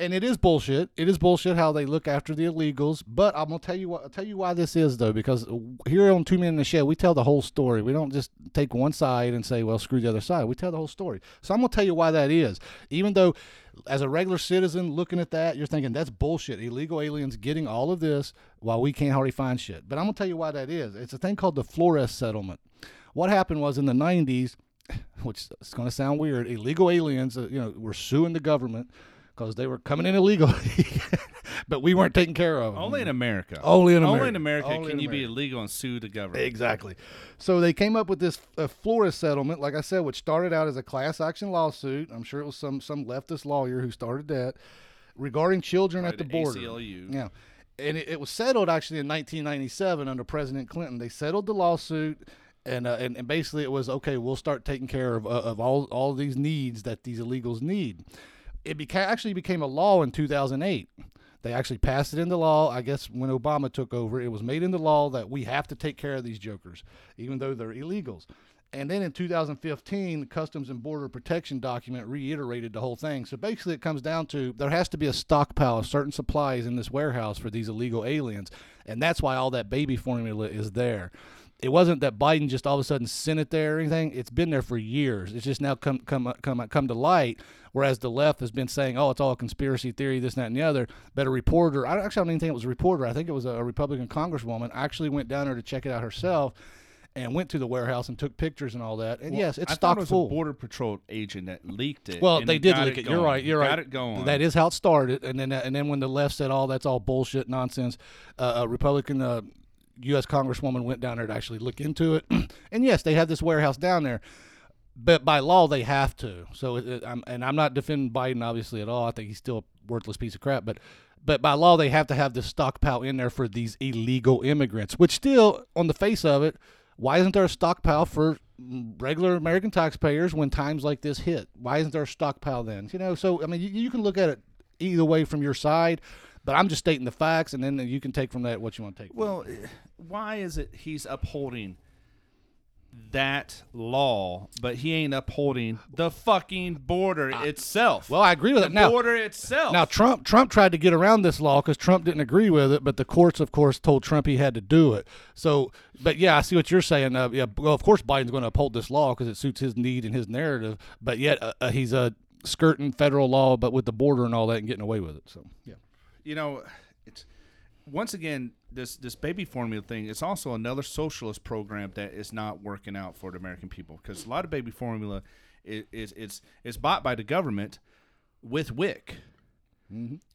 And it is bullshit. It is bullshit how they look after the illegals. But I'm gonna tell you what. I'll tell you why this is though, because here on Two Men in the Shed, we tell the whole story. We don't just take one side and say, "Well, screw the other side." We tell the whole story. So I'm gonna tell you why that is. Even though, as a regular citizen looking at that, you're thinking that's bullshit. Illegal aliens getting all of this while we can't hardly find shit. But I'm gonna tell you why that is. It's a thing called the Flores settlement. What happened was in the 90s, which is to sound weird, illegal aliens, uh, you know, were suing the government because they were coming in illegally, but we weren't taking care of them. Only in America. Only in America. Only America. in America Only can in you be illegal and sue the government. Exactly. So they came up with this uh, Flores settlement, like I said, which started out as a class action lawsuit. I'm sure it was some some leftist lawyer who started that regarding children at the border. ACLU. Yeah. And it, it was settled actually in 1997 under President Clinton. They settled the lawsuit. And, uh, and and basically it was okay. We'll start taking care of uh, of all all these needs that these illegals need. It beca- actually became a law in 2008. They actually passed it into law. I guess when Obama took over, it was made into law that we have to take care of these jokers, even though they're illegals. And then in 2015, the Customs and Border Protection document reiterated the whole thing. So basically, it comes down to there has to be a stockpile of certain supplies in this warehouse for these illegal aliens. And that's why all that baby formula is there. It wasn't that Biden just all of a sudden sent it there or anything. It's been there for years. It's just now come come come come to light. Whereas the left has been saying, "Oh, it's all a conspiracy theory, this, and that, and the other." But a reporter, I actually don't even think it was a reporter. I think it was a, Republican congresswoman. Actually went down there to check it out herself, and went to the warehouse and took pictures and all that. And yes, it's I stock it was full. a border patrol agent that leaked it. Well, they did leak it. You're right. You're got right. it going. That is how it started, and then and then when the left said, "Oh, that's all bullshit, nonsense," uh, a Republican uh, U.S. Congresswoman went down there to actually look into it, and yes, they have this warehouse down there, but by law they have to. So, it, it- I'm, and I'm not defending Biden obviously at all. I think he's still a worthless piece of crap, but. But by law, they have to have this stockpile in there for these illegal immigrants, which still, on the face of it, why isn't there a stockpile for regular American taxpayers when times like this hit? Why isn't there a stockpile then? You know, so I mean, you, you can look at it either way from your side, but I'm just stating the facts, and then you can take from that what you want to take. Well, why is it he's upholding that law, but he ain't upholding the fucking border itself? well, I agree with the it. Now, The border itself. now Trump Trump tried to get around this law because Trump didn't agree with it, but the courts, of course, told Trump he had to do it. So, but yeah, I see what you're saying. Uh, yeah, well, of course, Biden's going to uphold this law because it suits his need and his narrative, but yet uh, uh, he's uh, skirting federal law, but with the border and all that, and getting away with it. So, yeah. you know, it's once again this this baby formula thing. It's also another socialist program that is not working out for the American people because a lot of baby formula is is it's it's bought by the government with WIC.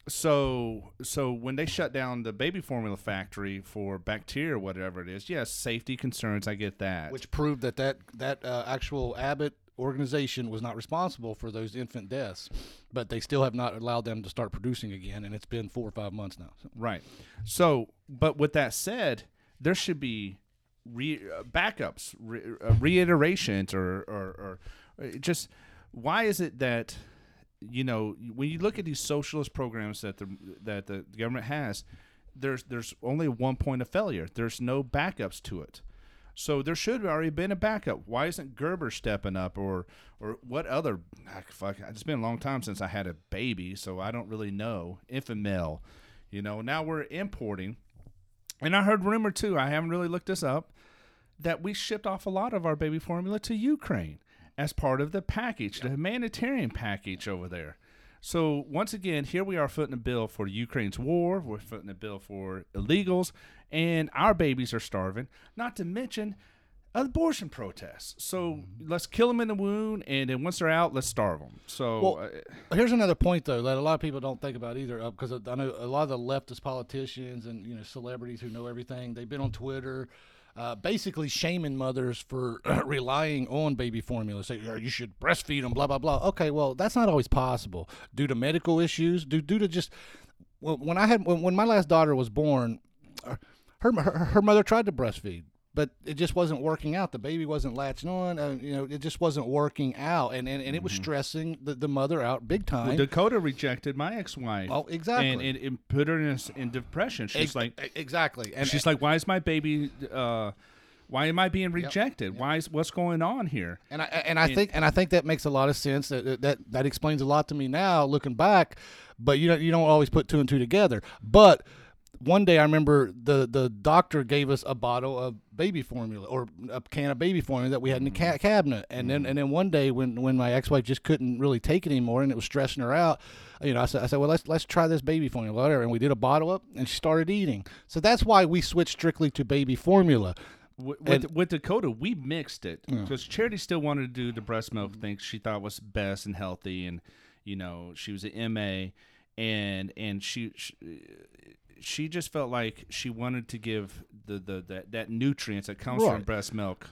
So so when they shut down the baby formula factory for bacteria or whatever it is, yes, safety concerns. I get that. which proved that that that uh, actual Abbott organization was not responsible for those infant deaths, but they still have not allowed them to start producing again, and it's been four or five months now. So. Right. So, but with that said, there should be re- uh, backups, re- uh, reiterations, or, or, or uh, just why is it that you know when you look at these socialist programs that the that the government has, there's there's only one point of failure. There's no backups to it. So there should have already been a backup. Why isn't Gerber stepping up, or or what other? ah, Fuck, it's been a long time since I had a baby, so I don't really know. Enfamil, you know. Now we're importing, and I heard rumor too. I haven't really looked this up that we shipped off a lot of our baby formula to Ukraine as part of the package, the humanitarian package over there. So once again, here we are footing a bill for Ukraine's war. We're footing a bill for illegals, and our babies are starving. Not to mention abortion protests. So let's kill them in the womb, and then once they're out, let's starve them. So Well, uh, Here's another point though that a lot of people don't think about either, because I know a lot of the leftist politicians and you know celebrities who know everything. They've been on Twitter. Uh, basically shaming mothers for relying on baby formula. Say "Yeah, you should breastfeed them, blah blah blah. Okay, well that's not always possible due to medical issues, due due to just when I had when, when my last daughter was born, uh, her, her her mother tried to breastfeed, but it just wasn't working out. The baby wasn't latching on. Uh, you know, it just wasn't working out, and and, and it was stressing the, the mother out big time. Well, Dakota rejected my ex-wife. Oh, exactly. And it, it put her in, in depression. She's Ex- like, exactly, and she's like, why is my baby? Uh, why am I being rejected? Why is what's going on here? And I and I think and I think that makes a lot of sense. That that that explains a lot to me now, looking back. But you don't you don't always put two and two together. But one day I remember the the doctor gave us a bottle of baby formula or a can of baby formula that we had in the ca- mm-hmm. cabinet. And then mm-hmm. and then one day when when my ex wife just couldn't really take it anymore and it was stressing her out, you know, I said I said well let's let's try this baby formula whatever. And we did a bottle up and she started eating. So that's why we switched strictly to baby formula. With, with, with Dakota, we mixed it because Charity still wanted to do the breast milk mm-hmm. thing she thought was best and healthy, and you know she was an MA, and and she, she she just felt like she wanted to give the the that, that nutrients that comes from breast milk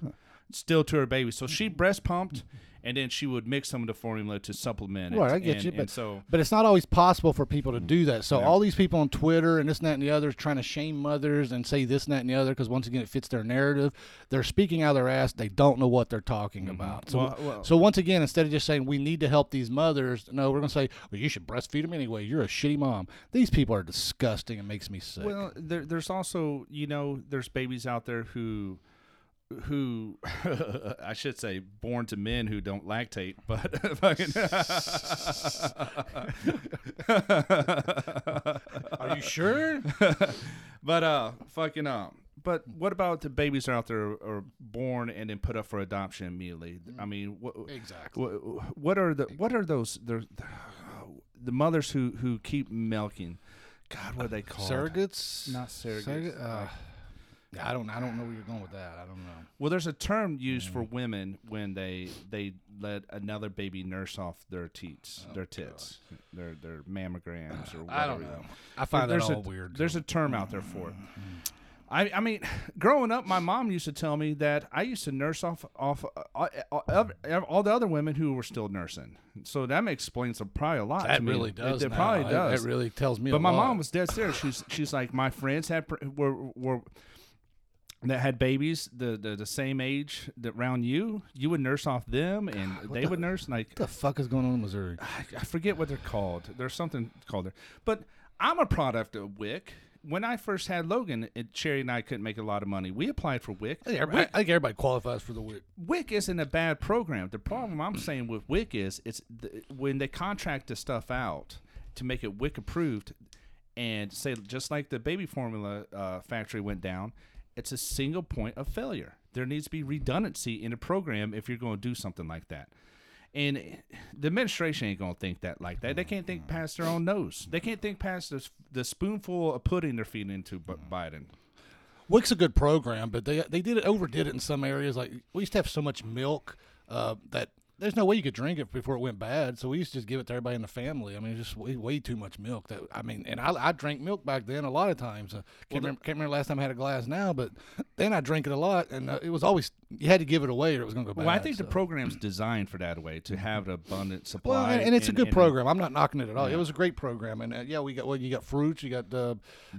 still to her baby. So she breast pumped, and then she would mix some of the formula to supplement it. Right, I get and, you, but so but it's not always possible for people to do that. So all these people on Twitter and this and that and the other trying to shame mothers and say this and that and the other because once again it fits their narrative. They're speaking out of their ass. They don't know what they're talking mm-hmm. about. So, Well- well- so once again, instead of just saying we need to help these mothers, no, we're gonna say well you should breastfeed them anyway. You're a shitty mom. These people are disgusting. It makes me sick. Well, there, there's also, you know, there's babies out there who, who, I should say, born to men who don't lactate, but are you sure? but uh, fucking uh, but what about the babies that are out there are born and then put up for adoption immediately? I mean, what exactly. what, what are the what are those the the mothers who who keep milking? God, what are they called? Surrogates? Not surrogates. Surrogate? Uh, I don't. I don't know where you're going with that. I don't know. Well, there's a term used for mm. women when they they let another baby nurse off their teats, oh, their tits, their their mammograms or whatever. I don't know. I find that there's all a, weird. There's a term out there for it. Mm-hmm. I, I mean, growing up, my mom used to tell me that I used to nurse off off uh, uh, uh all, all, all the other women who were still nursing. So that explains a- probably a lot. That to me. really does. It, it probably does. It, really tells me. But my lot. mom was dead serious. She's she's like my friends had were were that had babies the, the the same age that round you. You would nurse off them, and they would nurse like What the fuck is going on in Missouri? I, I forget what they're called. There's something called there. But I'm a product of WIC. When I first had Logan, it, Cherry and I couldn't make a lot of money. We applied for WIC. I think, everybody, I think everybody qualifies for the WIC. WIC isn't a bad program. The problem I'm saying with WIC is it's the, when they contract the stuff out to make it WIC approved, and say just like the baby formula uh, factory went down, it's a single point of failure. There needs to be redundancy in a program if you're going to do something like that. And the administration ain't gonna think that like that. They can't think past their own nose. They can't think past the, the spoonful of pudding they're feeding into B- Biden. WIC's a good program, but they they did it overdid it in some areas. Like we used to have so much milk uh, that there's no way you could drink it before it went bad. So we used to just give it to everybody in the family. I mean, just way, way too much milk. That I mean, and I, I drank milk back then a lot of times. Uh, can't, remember, can't remember last time I had a glass now, but then I drank it a lot, and uh, it was always you had to give it away or it was going to go bad. Well, I think the program's designed for that way to have an abundant supply. Well, and, and it's a good and- program. I'm not knocking it at all. It was a great program, and uh, yeah, we got well, you got fruits, you got uh,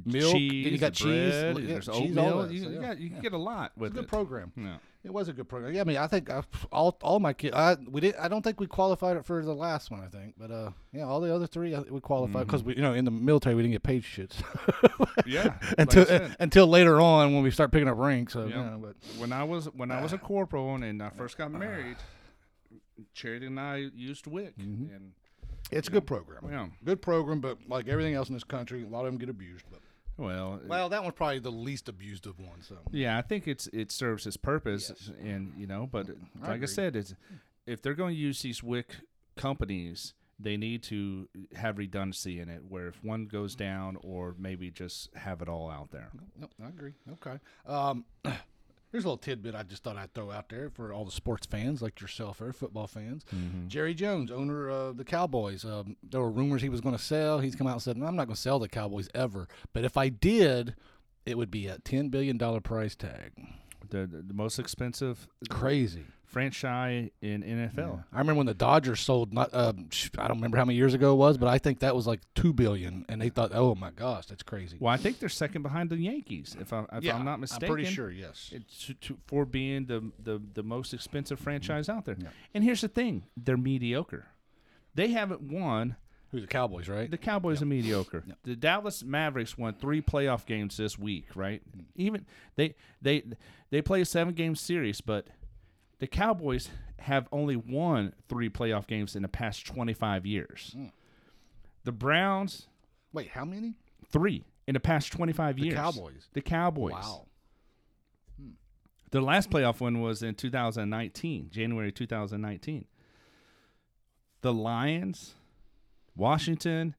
milk, cheese, you got the cheese, bread, yeah, there's cheese, all that, You, so, you yeah. got, you can get a lot with It's a good it. program. Yeah. It was a good program. Yeah, I mean, I think I, all all my kids. I we did. I don't think we qualified it for the last one. I think, but uh, yeah, all the other three I we qualified because we, you know, in the military we didn't get paid shit Yeah, until I said. until later on when we start picking up ranks. So Yeah. yeah, but when I was when I was a corporal and I uh, first got uh, married, Charity and I used WIC, mm-hmm. and it's a good program. yeah, Good program, but like everything else in this country, a lot of them get abused. But well, well, that one's probably the least abused of one. So yeah, I think it's it serves its purpose, and you know, but mm-hmm. like I, said, it's if they're going to use these WIC companies. They need to have redundancy in it, where if one goes down, or maybe just have it all out there. Nope, I agree. Okay. Um, here's a little tidbit I just thought I'd throw out there for all the sports fans like yourself or football fans. Jerry Jones, owner of the Cowboys. Um, there were rumors he was going to sell. He's come out and said, no, I'm not going to sell the Cowboys ever. But if I did, it would be a $10 billion price tag. The, the, the most expensive Crazy. Franchise in NFL. I remember when the Dodgers sold. Not, uh, I don't remember how many years ago it was, but I think that was like two billion, and they thought, "Oh my gosh, that's crazy." Well, I think they're second behind the Yankees, if, I, if I'm not mistaken. I'm pretty sure. Yes. It's to, to, for being the, the the most expensive franchise out there. Yeah. And here's the thing: they're mediocre. They haven't won. Who's the Cowboys, right? The Cowboys are mediocre. The Dallas Mavericks won three playoff games this week, right? Even they they they play a seven game series, but the Cowboys have only won three playoff games in the past 25 years. Hmm. The Browns Wait, how many? three in the past 25 The years. The Cowboys. The Cowboys. Wow. Hmm. Their last playoff win was in 2019, January 2019. The Lions, Washington,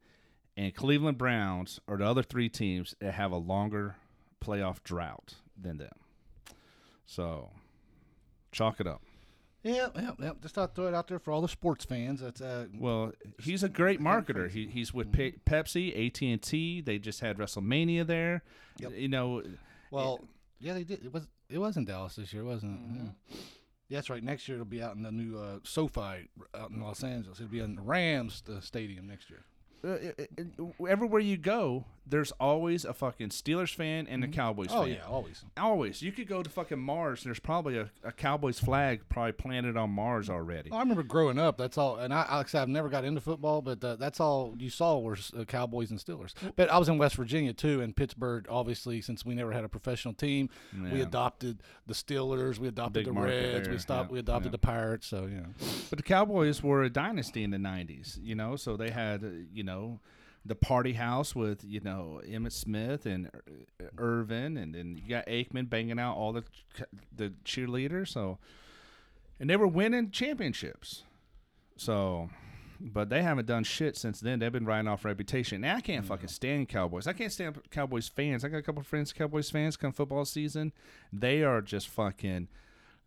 and Cleveland Browns are the other three teams that have a longer playoff drought than them. So, chalk it up. Yeah, yeah, yeah. Just thought throw it out there for all the sports fans. That's uh, Well, he's a great marketer. He, he's with Pe- Pepsi, AT and T. They just had WrestleMania there. Yep. You know, well, yeah, they did. It was it was in Dallas this year, wasn't it? Yeah. Yeah, that's right. Next year it'll be out in the new uh, SoFi out in Los Angeles. It'll be in the Rams the stadium next year. uh, uh, uh, everywhere you go, there's always a fucking Steelers fan and a Cowboys fan. Oh fan. yeah, always. Always. You could go to fucking Mars. And there's probably a, a Cowboys flag probably planted on Mars already. I remember growing up. That's all. And I, said, I've never got into football, but uh, that's all you saw were uh, Cowboys and Steelers. But I was in West Virginia too, and Pittsburgh. Obviously, since we never had a professional team, we adopted the Steelers. We adopted Big the Reds. there, We stopped. yeah, we adopted yeah. the Pirates. So yeah. But the Cowboys were a dynasty in the 90s, you know, so they had, uh, you know, the party house with, you know, Emmitt Smith and Irvin, and then you got Aikman banging out all the the cheerleaders. So, and they were winning championships. So, but they haven't done shit since then. They've been riding off reputation. Now I can't fucking stand Cowboys. I can't stand Cowboys fans. I got a couple of friends, Cowboys fans, come football season. They are just fucking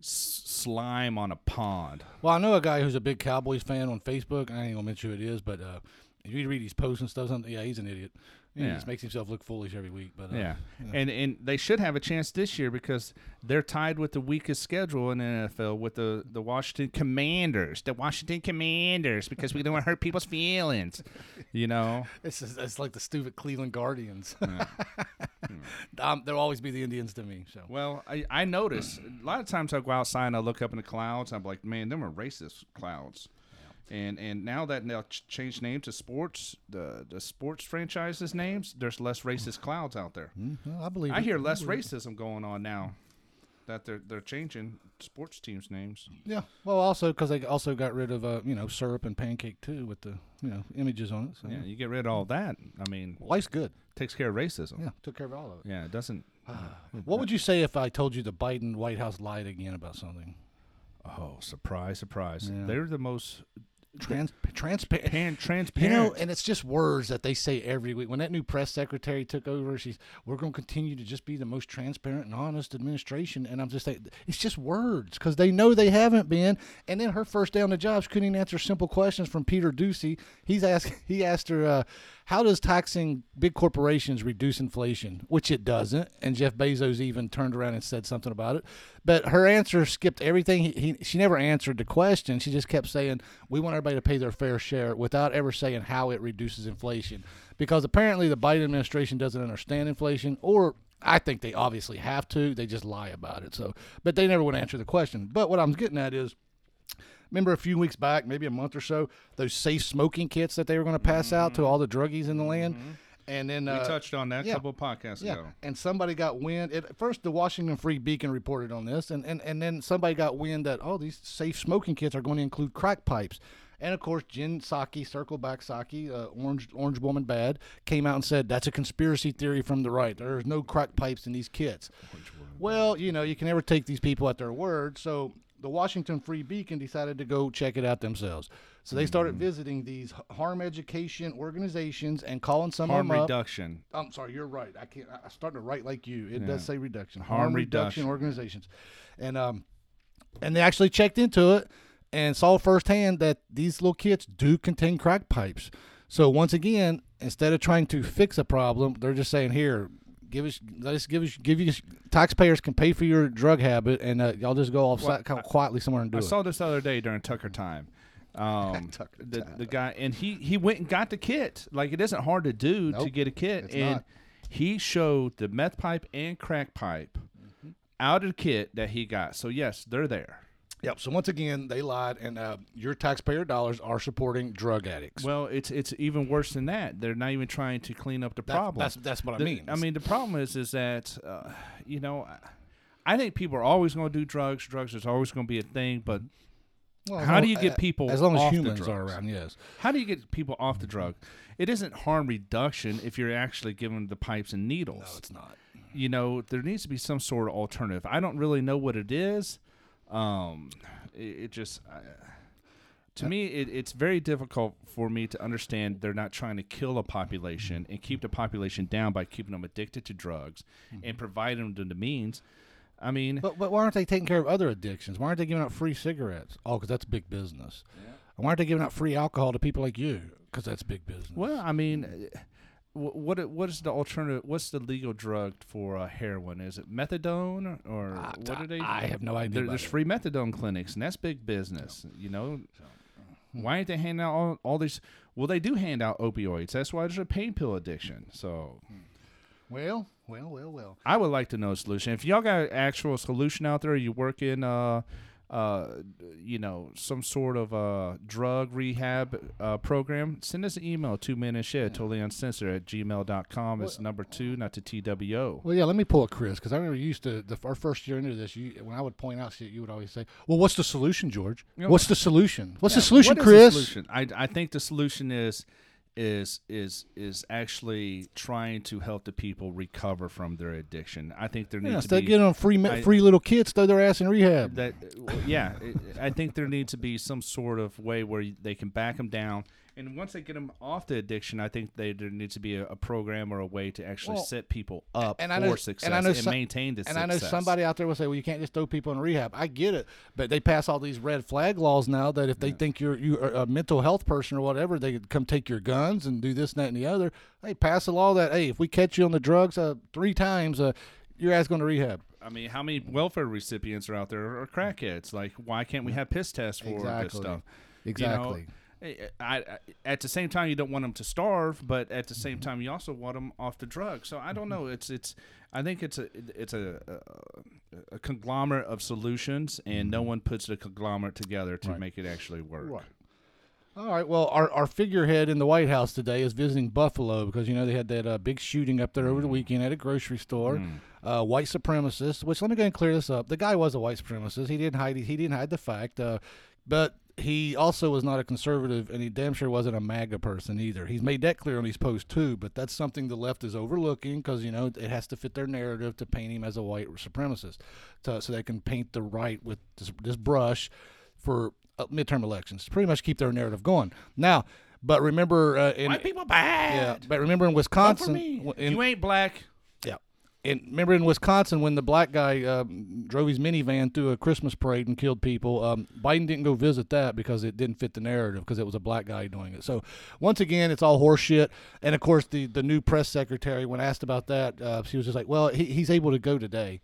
slime on a pond. Well, I know a guy who's a big Cowboys fan on Facebook. I ain't gonna mention who it is, but uh, if you read his posts and stuff, something, yeah, he's an idiot. Yeah, Yeah. He just makes himself look foolish every week. But uh, Yeah. And and they should have a chance this year because they're tied with the weakest schedule in the NFL with the, the Washington Commanders. The Washington Commanders because we don't want to hurt people's feelings. You know? It's just, it's like the stupid Cleveland Guardians. um, they'll always be the Indians to me. So Well, I, I notice a lot of times I go outside and I look up in the clouds. I'm like, man, them are racist clouds. And and now that they'll ch- change name to sports, the the sports franchises names, there's less racist clouds out there. well, I believe. I it. hear less racism going on now that they're they're changing sports teams' names. Yeah. Well, also because they also got rid of uh, you know syrup and pancake too with the you know images on it. So Yeah, you get rid of all that. I mean, life's good. takes care of racism. Yeah, took care of all of it. Yeah, it doesn't. What would you say if I told you the Biden White House lied again about something? Oh, surprise, surprise! Yeah. They're the most Trans transparent. pan, You transparent. know, and it's just words that they say every week. When that new press secretary took over, she's, we're going to continue to just be the most transparent and honest administration. And I'm just saying, it's just words because they know they haven't been. And then her first day on the job, she couldn't even answer simple questions from Peter Doocy. He's asked, he asked her, uh, how does taxing big corporations reduce inflation? Which it doesn't. And Jeff Bezos even turned around and said something about it. But her answer skipped everything. He, he, she never answered the question. She just kept saying, we want everybody to pay their fair share without ever saying how it reduces inflation. Because apparently the Biden administration doesn't understand inflation or I think they obviously have to. They just lie about it. So, but they never would answer the question. But what I'm getting at is, remember a few weeks back, maybe a month or so, those safe smoking kits that they were going to pass out to all the druggies in the land, and then we uh, touched on that a yeah. couple of podcasts yeah, ago. and somebody got wind. At first, the Washington Free Beacon reported on this, and, and, and then somebody got wind that oh, these safe smoking kits are going to include crack pipes. And of course, Jen Psaki, circle back Psaki, uh, Orange Orange Woman Bad, came out and said that's a conspiracy theory from the right. There's no crack pipes in these kits. Well, you know, you can never take these people at their word. So the Washington Free Beacon decided to go check it out themselves. So they started Mm-hmm. visiting these harm education organizations and calling some Harm of them up. reduction. I'm sorry, you're right. I can't. I- I'm starting to write like you. It does say reduction. Harm Harm, reduction. reduction. organizations, and um, and they actually checked into it and saw firsthand that these little kits do contain crack pipes. So once again, instead of trying to fix a problem, they're just saying, "Here, give us let us give us give you taxpayers can pay for your drug habit, and uh, y'all just go off Well, of quietly somewhere and do I it. I saw this the other day during Tucker time. Um, Tucker the, time. the guy and he he went and got the kit. Like it isn't hard to do to get a kit, and not. he showed the meth pipe and crack pipe Mm-hmm. out of the kit that he got. So yes, they're there. Yep. So once again, they lied, and uh, your taxpayer dollars are supporting drug addicts. Well, it's it's even worse than that. They're not even trying to clean up the That- problem. That's that's what I mean. I mean, the problem is, is that, uh, you know, I- I think people are always going to do drugs. Drugs is always going to be a thing. But Well, how no, do you get people as long as humans are around? Yes. how do you get people off the drug? It isn't harm reduction if you're actually giving them the pipes and needles. No, it's not. you know, there needs to be some sort of alternative. I don't really know what it is. Um, it, it just. I, to me, it, it's very difficult for me to understand they're not trying to kill a population and keep the population down by keeping them addicted to drugs and providing them the means. I mean, But but why aren't they taking care of other addictions? Why aren't they giving out free cigarettes? Oh, because that's big business. And why aren't they giving out free alcohol to people like you? Because that's big business. well, I mean, uh, wh- what what is the alternative? What's the legal drug for uh, heroin? Is it methadone or I- what are they? I have no idea. There, there's it. free methadone clinics, and that's big business. You know, Hmm. why aren't they handing out all, all these? Well, they do hand out opioids. That's why there's a pain pill addiction. So Well, well, well, well. I would like to know a solution. If y'all got an actual solution out there, you work in, uh, uh, you know, some sort of uh, drug rehab uh, program, send us an email, two men and shit, totally uncensored at gmail.com. It's number two, not to TWO. Well, yeah. Let me pull a Chris because I remember you used to the our first year into this. You when I would point out shit, you would always say, "Well, what's the solution, George? You know, what's the solution? What's the Yeah, solution, what is the Chris?" solution? I, I think the solution is is is is actually trying to help the people recover from their addiction. I think there Yeah, needs instead to be giving them free I- free little kids, throw their ass in rehab. that yeah it, i think there needs to be some sort of way where they can back them down and once they get them off the addiction i think they, there needs to be a, a program or a way to actually Well, set people up and for I know- success and and, I know some- maintain the and success I know somebody out there will say, "Well, you can't just throw people in rehab." I get it, but they pass all these red flag laws now that if they think you're you are a mental health person or whatever, they could come take your guns and do this, and that, and the other. Hey, pass a law that hey, if we catch you on the drugs uh, three times, uh, your ass going to rehab. i mean how many welfare recipients are out there are crackheads like why can't we have piss tests for this Exactly. stuff Exactly. I, I, at the same time, you don't want them to starve, but at the same time, you also want them off the drugs. So I don't know. It's it's. I think it's a it's a, a, a conglomerate of solutions, and no one puts the conglomerate together to Right. make it actually work. Right. All right. Well, our, our figurehead in the White House today is visiting Buffalo because you know they had that uh, big shooting up there over the weekend at a grocery store. Mm. Uh, white supremacist. Which let me go and clear this up. The guy was a white supremacist. He didn't hide. He didn't hide the fact. Uh, but he also was not a conservative, and he damn sure wasn't a MAGA person either. He's made that clear on his post too. But that's something the left is overlooking because you know it has to fit their narrative to paint him as a white supremacist, so, so they can paint the right with this, this brush for uh, midterm elections. to Pretty much keep their narrative going. Now, but remember, uh, in, White people bad. yeah, but remember in Wisconsin, in, you ain't black. And remember in Wisconsin when the black guy uh, drove his minivan through a Christmas parade and killed people, um, Biden didn't go visit that because it didn't fit the narrative because it was a black guy doing it. So once again, it's all horseshit. And of course, the, the new press secretary, when asked about that, uh, she was just like, "Well, he, he's able to go today."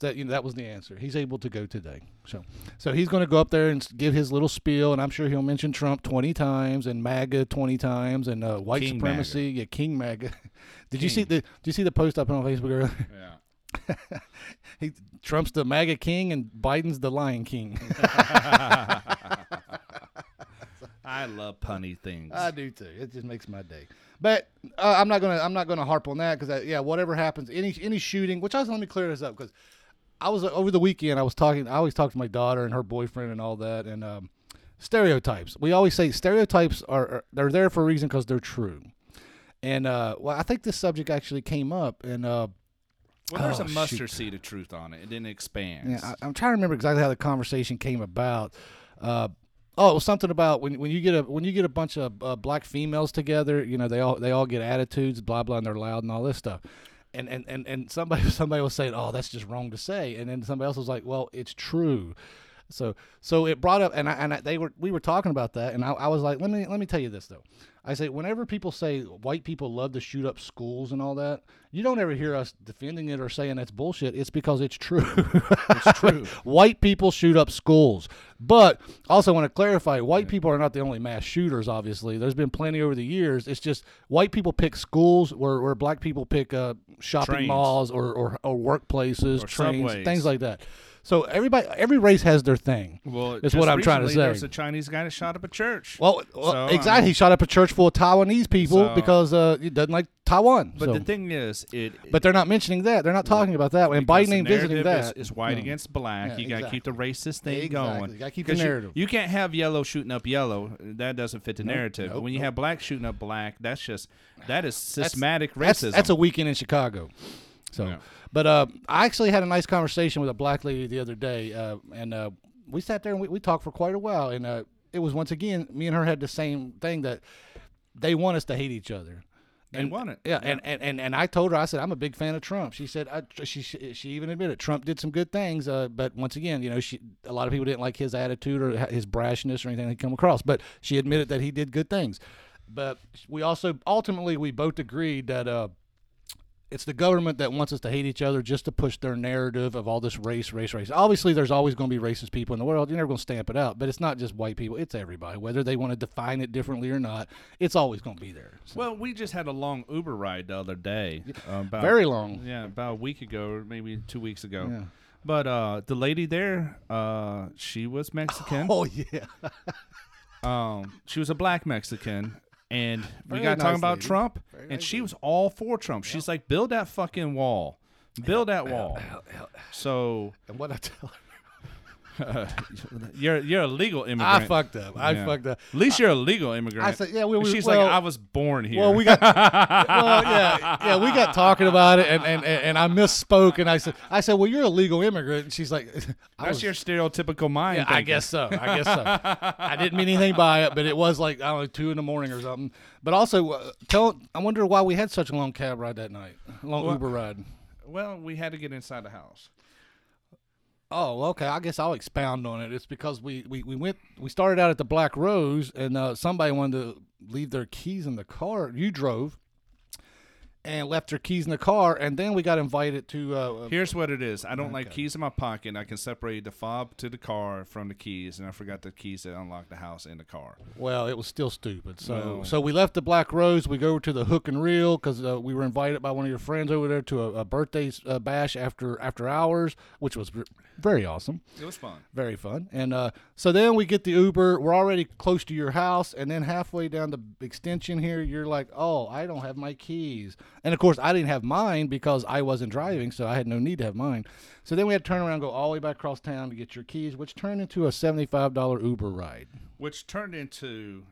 That you know, that was the answer. He's able to go today. So so he's going to go up there and give his little spiel, and I'm sure he'll mention Trump 20 times and MAGA 20 times and uh, white King supremacy. Yeah, King MAGA. Did you see the Did you see the post up on Facebook earlier? Yeah. he Trump's the MAGA king and Biden's the Lion King. I love punny things. I do too. It just makes my day. But uh, I'm not gonna I'm not gonna harp on that because yeah, whatever happens, any any shooting. Which I was let me clear this up because I was uh, over the weekend. I was talking. I always talk to my daughter and her boyfriend and all that. And um, stereotypes. We always say stereotypes are, are they're there for a reason because they're true. And uh, well, I think this subject actually came up and. Uh, well, there's oh, a shoot. mustard seed of truth on it. It didn't expand. Yeah, I, I'm trying to remember exactly how the conversation came about. Uh, oh, it was something about when when you get a when you get a bunch of uh, black females together, you know, they all they all get attitudes, blah blah, and they're loud and all this stuff. And and and and somebody somebody was saying, "Oh, that's just wrong to say," and then somebody else was like, "Well, it's true." So so it brought up, and I, and I, they were we were talking about that, and I, I was like, let me let me tell you this though. I say whenever people say white people love to shoot up schools and all that, you don't ever hear us defending it or saying that's bullshit. It's because it's true. it's true. white people shoot up schools, but also want to clarify: white people are not the only mass shooters. Obviously, there's been plenty over the years. It's just white people pick schools, where, where black people pick uh, shopping Trains. malls or, or, or workplaces, Or trains, subways. things like that. So everybody, every race has their thing. Well, That's just what I'm trying to say. There's a Chinese guy that shot up a church. Well, well So, I exactly. mean- he shot up a church full of Taiwanese people So- because uh, he doesn't like Taiwan. but so- the thing is, it. but they're not mentioning that. They're not talking about that. And Biden ain't visiting that. is, is white No. against black. Yeah, you got to keep the racist thing Exactly. going. You gotta keep the 'Cause you- narrative. You, can't have yellow shooting up yellow. That doesn't fit the narrative. nope, when you nope. have black shooting up black, that's just that is systematic That's, racism. that's a weekend in Chicago. So, Yeah. but uh, I actually had a nice conversation with a black lady the other day, uh, and uh, we sat there and we, we talked for quite a while. And uh, it was once again, me and her had the same thing that they want us to hate each other. They want it. Yeah, And, and, and and I told her, I said, I'm a big fan of Trump. She said, I, she, she she even admitted Trump did some good things, uh, but once again, you know, she a lot of people didn't like his attitude or his brashness or anything that come across, but she admitted that he did good things. But we also ultimately we both agreed that uh, it's the government that wants us to hate each other just to push their narrative of all this race, race, race. Obviously, there's always going to be racist people in the world. You're never going to stamp it out, but it's not just white people; it's everybody. Whether they want to define it differently or not, it's always going to be there. So, Well, we just had a long Uber ride the other day. uh, about, very long. Yeah, about a week ago, or maybe two weeks ago. Yeah. But uh, the lady there, uh, she was Mexican. Oh yeah. Um, she was a black Mexican, and we Very got talking nice about lady. Trump, Very and nice she was all for Trump. She's like, build that fucking wall, build that wall. So And what I tell her, you're you're a legal immigrant. I fucked up. I Yeah. fucked up. At least you're a legal immigrant. I said, yeah, we- And we- she's well- like, I was born here. Well, we got, well, yeah, yeah, we got talking about it, and, and, and I misspoke, and I said, I said, well, you're a legal immigrant, and she's like, I That's was, your stereotypical mind. yeah, I thinking. guess so, I guess so. I didn't mean anything by it, but it was like I don't know, two in the morning or something. But also, uh, tell, I wonder why we had such a long cab ride that night, long Uber ride. Well, we had to get inside the house. Oh, okay. I guess I'll expound on it. It's because we, we, we went we started out at the Black Rose and uh, somebody wanted to leave their keys in the car. You drove and left their keys in the car, and then we got invited to. Uh, Here's what it is. I don't like keys in my pocket. I can separate the fob to the car from the keys, and I forgot the keys that unlock the house in the car. well, it was still stupid. So Well- so we left the Black Rose. We go over to the Hook and Reel because uh, we were invited by one of your friends over there to a, a birthday uh, bash after after hours, which was very awesome. It was fun. Very fun. And uh, so then we get the Uber. We're already close to your house. And then halfway down the extension here, you're like, oh, I don't have my keys. And of course, I didn't have mine because I wasn't driving. So I had no need to have mine. So then we had to turn around and go all the way back across town to get your keys, which turned into a $75 Uber ride. Which turned into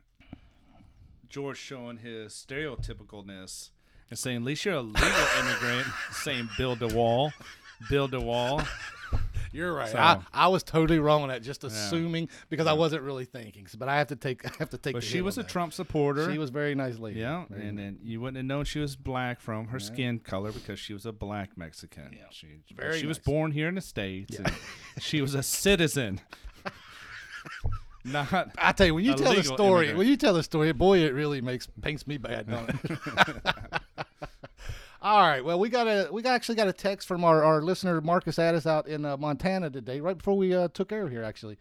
George showing his stereotypicalness and saying, at least you're a legal immigrant, saying build a wall, build a wall. You're right. So- I, I was totally wrong on that, just assuming because I wasn't really thinking. But I have to take I have to take. But she was a that. Trump supporter. She was very nice lady. yeah, Very and then you wouldn't have known she was black from her skin color because she was a black Mexican. Yeah. She, Very she was born here in the states. And she was a citizen. Not I tell you, when you tell the story, immigrant. when you tell the story, boy, it really makes paints me bad. All right. Well, we got a we actually got a text from our, our listener Marcus Addis out in uh, Montana today, right before we uh, took air here. Actually,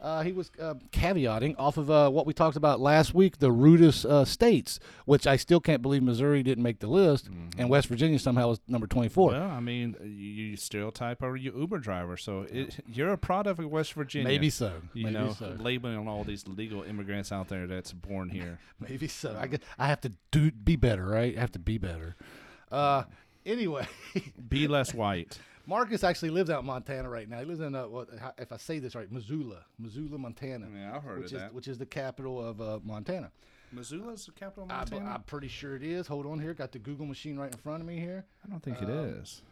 uh, he was uh, caveating off of uh, what we talked about last week, the rudest uh, states, which I still can't believe Missouri didn't make the list, and West Virginia somehow was number twenty four. Well, I mean, you, stereotype are you Uber driver, so it, you're a product of West Virginia. Maybe so. You Maybe know, so. labeling all these legal immigrants out there that's born here. Maybe so. I guess I have to do be better, right? I have to be better. Uh, anyway, Be less white. Marcus actually lives out in Montana right now. He lives in uh, what, if I say this right, Missoula, Missoula, Montana, Yeah, I've heard which of is that. which is the capital of uh, Montana. Missoula's the capital of Montana. I, Montana. am pretty sure it is. Hold on here, got the Google machine right in front of me here. I don't think it um, is.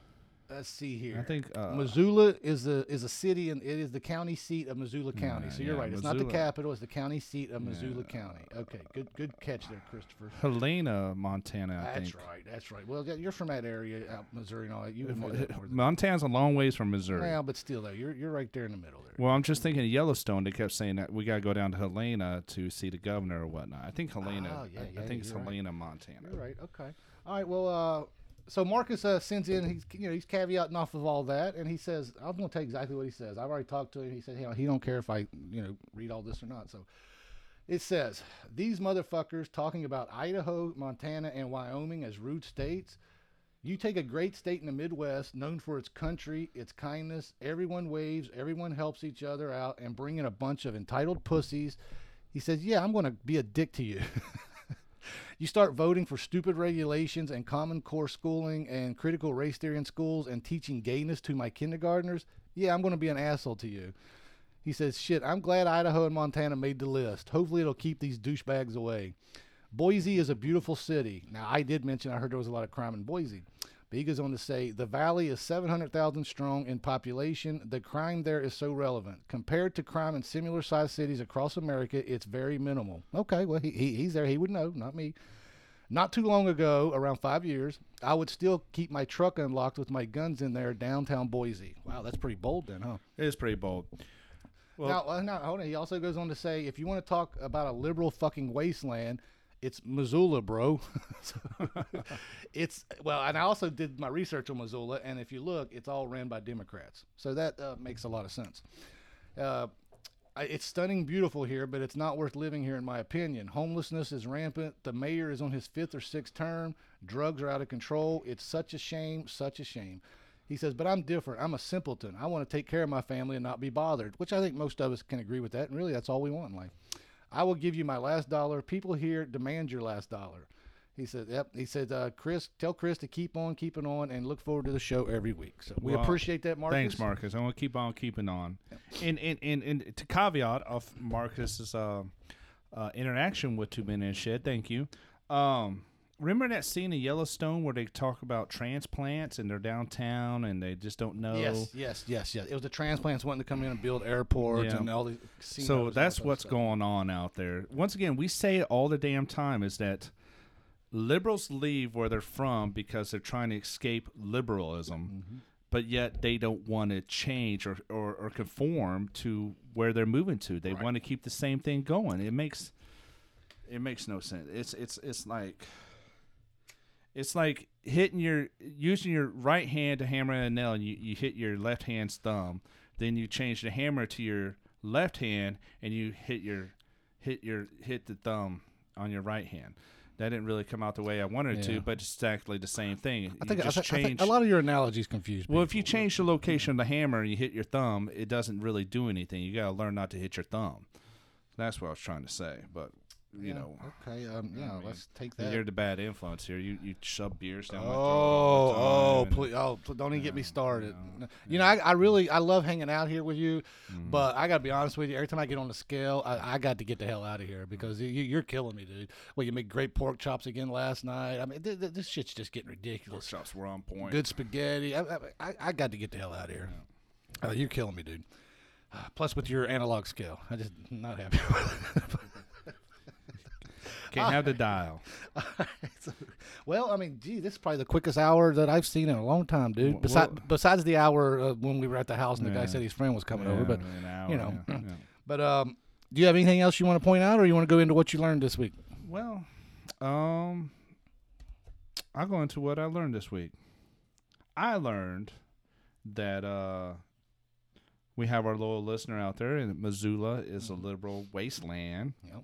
Let's see here. I think uh, Missoula is a is a city and it is the county seat of Missoula County. Yeah, so you're yeah, right. It's not the capital. It's the county seat of Missoula County. Okay, good good catch there, Christopher. Helena, Montana. I That's think. right. That's right. Well, yeah, you're from that area, out Missouri and all that. You would know that more Montana's a long ways from Missouri. well, but still, though, you're you're right there in the middle there. Well, I'm just thinking of Yellowstone. They kept saying that we got to go down to Helena to see the governor or whatnot. I think Helena. Oh, yeah, I, yeah, I think it's right. Helena, Montana. You're right. Okay. All right. Well, uh, so Marcus uh, sends in. He's you know he's caveating off of all that, and he says, "I'm going to tell you exactly what he says." I've already talked to him. He said, "Hey, he don't care if I you know read all this or not." So it says these motherfuckers talking about Idaho, Montana, and Wyoming as rude states. You take a great state in the Midwest, known for its country, its kindness. Everyone waves, everyone helps each other out, and bring in a bunch of entitled pussies. He says, "Yeah, I'm going to be a dick to you." you start voting for stupid regulations and common core schooling and critical race theory in schools and teaching gayness to my kindergartners, yeah, I'm going to be an asshole to you. He says, shit, I'm glad Idaho and Montana made the list. Hopefully it'll keep these douchebags away. Boise is a beautiful city. Now, I did mention I heard there was a lot of crime in Boise. But he goes on to say, the valley is 700,000 strong in population. The crime there is so relevant. Compared to crime in similar sized cities across America, it's very minimal. Okay, well, he, he, he's there. He would know, not me. Not too long ago, around five years, I would still keep my truck unlocked with my guns in there downtown Boise. Wow, that's pretty bold then, huh? It is pretty bold. Well- now, uh, now, hold on. He also goes on to say, if you want to talk about a liberal fucking wasteland, it's Missoula, bro. It's well, and I also did my research on Missoula, and if you look, it's all ran by Democrats. So that uh, makes a lot of sense. Uh, it's stunning, beautiful here, but it's not worth living here, in my opinion. Homelessness is rampant. The mayor is on his fifth or sixth term. Drugs are out of control. It's such a shame, such a shame. He says, but I'm different. I'm a simpleton. I want to take care of my family and not be bothered, which I think most of us can agree with that. And really, that's all we want in life. I will give you my last dollar. People here demand your last dollar. He said, yep. He said, uh, Chris, tell Chris to keep on keeping on and look forward to the show every week. So we Well, appreciate that, Marcus. Thanks, Marcus. I'm gonna keep on keeping on. And and, and and to caveat of Marcus's uh, uh, interaction with Two Men in a Shed, thank you. Um, remember that scene in Yellowstone where they talk about transplants and they're downtown and they just don't know. Yes, yes, yes, yes. It was the transplants wanting to come in and build airports Yeah. and all these. So that's that what's stuff. going on out there. Once again, we say it all the damn time is that liberals leave where they're from because they're trying to escape liberalism, Mm-hmm. but yet they don't want to change or, or, or conform to where they're moving to. They want to keep the same thing going. It makes it makes no sense. It's it's it's like it's like hitting your using your right hand to hammer a nail and you, you hit your left hand's thumb. Then you change the hammer to your left hand and you hit your hit your hit the thumb on your right hand. That didn't really come out the way I wanted it Yeah. to, but it's exactly the same thing. I think, I, just thi- I think a lot of your analogies confuse me. well, if you change the location of the hammer and you hit your thumb, it doesn't really do anything. You got to learn not to hit your thumb. That's what I was trying to say. But you Yeah, know, Okay. Um. Yeah. Let's take that. you're the bad influence here. You you shove beers down. Oh, oh, please, oh, don't even get me started. no, You know, I, I really, I love hanging out here with you, Mm-hmm. but I gotta be honest with you. Every time I get on the scale, I, I got to get the hell out of here because you, you're killing me, dude. Well, you made great pork chops again last night. I mean, th- th- this shit's just getting Pork ridiculous. chops were on point. Good spaghetti. I, I, I, I got to get the hell out of here. Uh, you're killing me, dude. Plus, with your analog scale, I just not happy. Can't have the dial. well, I mean, gee, this is probably the quickest hour that I've seen in a long time, dude. Well- Besides, besides the hour uh, when we were at the house and the guy said his friend was coming Yeah, over. But hour, you know, yeah, yeah. but um, do you have anything else you want to point out, or you want to go into what you learned this week? Well, um, I'll go into what I learned this week. I learned that uh, we have our loyal listener out there, and Missoula is a liberal wasteland. Yep.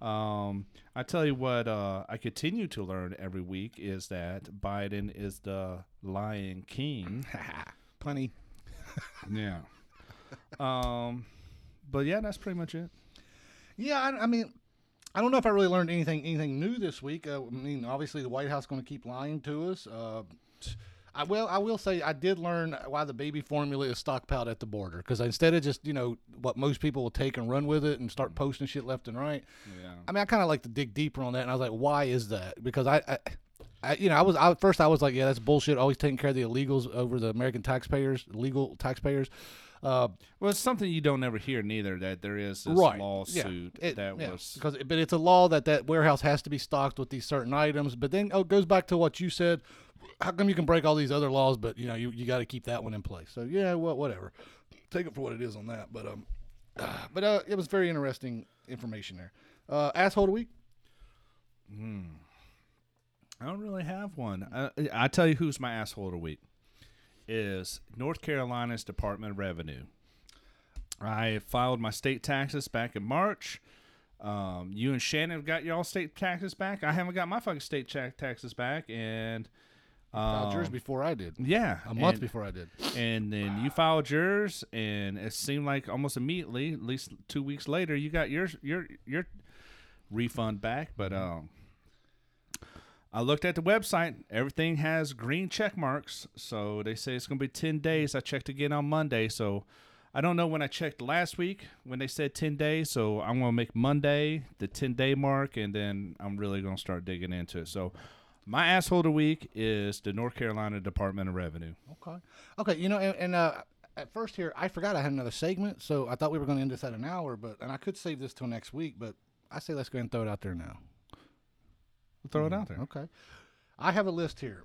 Um, I tell you what, uh, I continue to learn every week is that Biden is the lying king. Punny. yeah. Um, but yeah, that's pretty much it. Yeah, I, I mean, I don't know if I really learned anything anything new this week. Uh, I mean, obviously the White House going to keep lying to us. Uh, I will. I will say I did learn why the baby formula is stockpiled at the border because instead of just you know what most people will take and run with it and start mm-hmm. posting shit left and right. Yeah. I mean, I kind of like to dig deeper on that, and I was like, why is that? Because I, I I, you know, I was I, first I was like, yeah, that's bullshit. Always taking care of the illegals over the American taxpayers, legal taxpayers. Uh, Well, it's something you don't ever hear neither that there is this right. lawsuit yeah. It- that yeah. was. because, but it's a law that that warehouse has to be stocked with these certain items. But then oh, it goes back to what you said. How come you can break all these other laws, but you know you, you got to keep that one in place? So yeah, well, whatever. Take it for what it is on that. But um, but uh, it was very interesting information there. Uh, asshole of the week. I don't really have one. I, I tell you who's my asshole of the week is North Carolina's Department of Revenue. I filed my state taxes back in March. Um, you and Shannon have got your all state taxes back. I haven't got my fucking state taxes back, and Filed yours um, before I did. yeah, A month and- before I did. and then you filed yours, and it seemed like almost immediately, at least two weeks later, you got yours your your refund back. But um, I looked at the website; everything has green check marks, so they say it's gonna be ten days. I checked again on Monday, so I don't know when I checked last week when they said ten days. So I'm gonna make Monday the ten day mark, and then I'm really gonna start digging into it. So. My asshole of the week is the North Carolina Department of Revenue. Okay. Okay. You know, and, and uh, at first here, I forgot I had another segment, so I thought we were going to end this at an hour, but and I could save this till next week, but I say let's go ahead and throw it out there now. We'll throw it out there. Okay. I have a list here,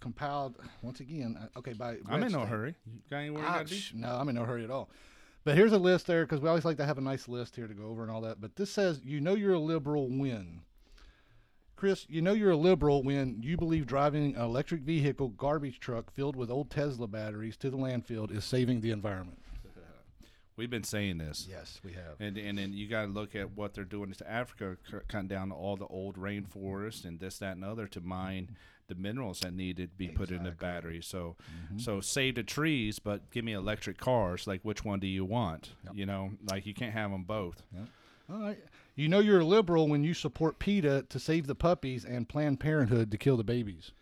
compiled once again. uh, Okay, by I'm in no hurry. You got anywhere you got to be? sh- no, I'm in no hurry at all. But here's a list there because we always like to have a nice list here to go over and all that. But this says, you know, you're a liberal when. Chris, you know you're a liberal when you believe driving an electric vehicle garbage truck filled with old Tesla batteries to the landfill is saving the environment. We've been saying this. Yes, we have. And, and then you got to look at what they're doing to Africa, cutting down all the old rainforest and this, that, and other to mine the minerals that need to be put in the battery. So, mm-hmm. so save the trees, but give me electric cars. Like, which one do you want? You know, like you can't have them both. All right. You know you're a liberal when you support PETA to save the puppies and Planned Parenthood to kill the babies.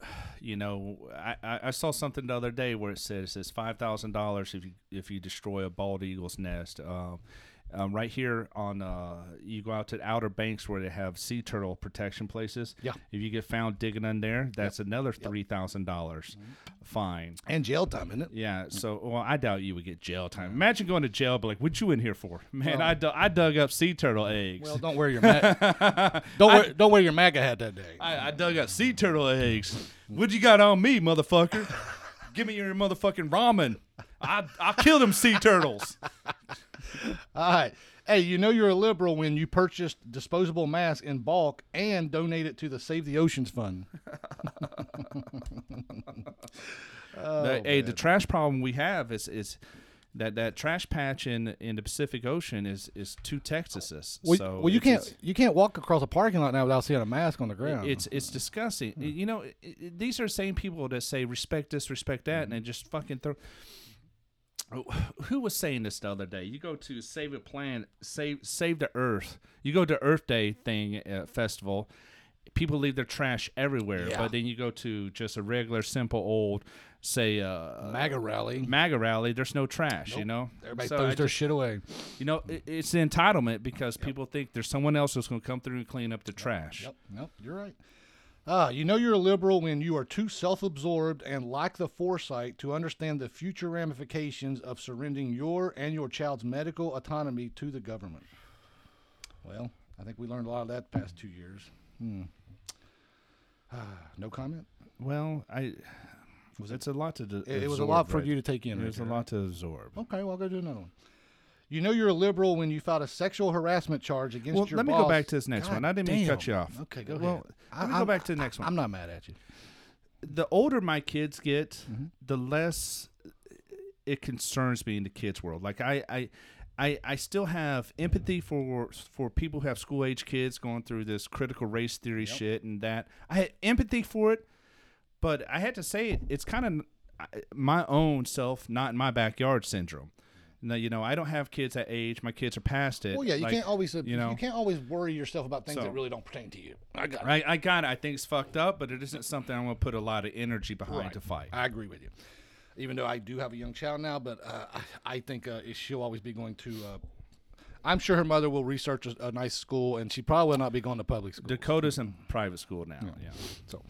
you know, I, I saw something the other day where it said it says five thousand dollars if you if you destroy a bald eagle's nest. Um, um, right here on uh, you go out to the Outer Banks where they have sea turtle protection places. Yeah. If you get found digging in there, that's another three thousand dollars fine. And jail time, isn't it? Yeah. So, well, I doubt you would get jail time. Imagine going to jail, but like, what you in here for, man? I, du- I dug up sea turtle eggs. Well, don't wear your ma- don't wear don't wear your MAGA hat that day. I, I dug up sea turtle eggs. What you got on me, motherfucker? Give me your motherfucking ramen. I I kill them sea turtles. All right. Hey, you know you're a liberal when you purchased disposable masks in bulk and donate it to the Save the Oceans Fund. The- oh, hey, the trash problem we have is is that that trash patch in in the Pacific Ocean is is two Texases. Well, so well you can't you can't walk across a parking lot now without seeing a mask on the ground. It's it's disgusting. Hmm. You know, i i these are the same people that say respect this, respect that, and they just fucking throw. Who was saying this the other day? You go to Save a Plan, Save Save the Earth. You go to Earth Day thing uh, festival. People leave their trash everywhere, Yeah. but then you go to just a regular, simple old, say, uh, MAGA rally. MAGA rally. There's no trash. You know, Everybody So throws I their just- shit away. You know, it, it's the entitlement because people think there's someone else who's going to come through and clean up the trash. Yep, yep, you're right. Ah, you know you're a liberal when you are too self-absorbed and lack the foresight to understand the future ramifications of surrendering your and your child's medical autonomy to the government. Well, I think we learned a lot of that the past two years. Hmm. Ah, no comment. Well, I was it's a lot to. d- It, it was a absorb, lot for right? you to take in. It right was a lot to absorb. Okay, well, I'll go do another one. You know you're a liberal when you filed a sexual harassment charge against Well, your let me boss. go back to this next God one. I didn't mean to cut you off. Okay, go Well, ahead. let me I- go back I'm- to the next one. I'm not mad at you. the older my kids get, Mm-hmm. the less it concerns me in the kids' world. Like I, I, I, I still have empathy for for people who have school age kids going through this critical race theory shit and that. I had empathy for it, but I had to say it. It's kind of my own self, not in my backyard syndrome. No, you know, I don't have kids that age. My kids are past it. Well, yeah, you Like, can't always uh, you know. you can't always worry yourself about things So- that really don't pertain to you. I got it. I, I got it. I think it's fucked up, but it isn't something I'm going to put a lot of energy behind Right. to fight. I agree with you. Even though I do have a young child now, but uh, I, I think uh, she'll always be going to. Uh, I'm sure her mother will research a, a nice school, and she probably will not be going to public school. Dakota's in private school now. Yeah. So,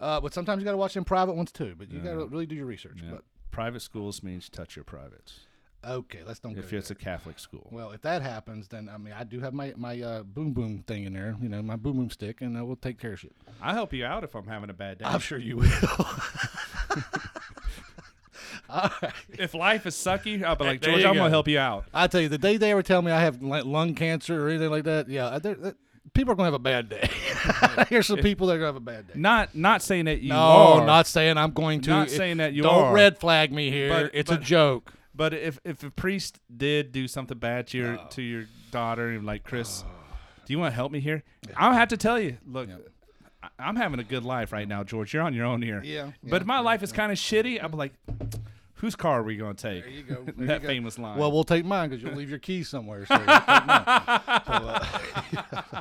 uh, but sometimes you got to watch them private ones too. But you got to really do your research. Yeah. Private schools means touch your privates. But okay, let's don't. If go it's there. a Catholic school. well, if that happens, then I mean, I do have my my uh, boom boom thing in there. You know, my boom boom stick, and uh, we'll take care of shit. I'll help you out if I'm having a bad day. I'm sure you will. All right. if life is sucky, I'll be like, George, I'm gonna help you out. I tell you, the day they ever tell me I have lung cancer or anything like that, yeah, they're- they're- people are gonna have a bad day. Here's some people that are gonna have a bad day. Not not saying that you No, are. not saying I'm going to. Not saying that you Don't are. red flag me here. But- it's a joke. But if if a priest did do something bad to your to your daughter, and like Chris, do you want to help me here? I'll have to tell you. Look, I- I'm having a good life right now, George. You're on your own here. Yeah, But yeah, my life is kind of shitty. I'm like, whose car are we going to take? There you go. There that you go. famous line. Well, we'll take mine because you'll leave your keys somewhere. So you'll take mine.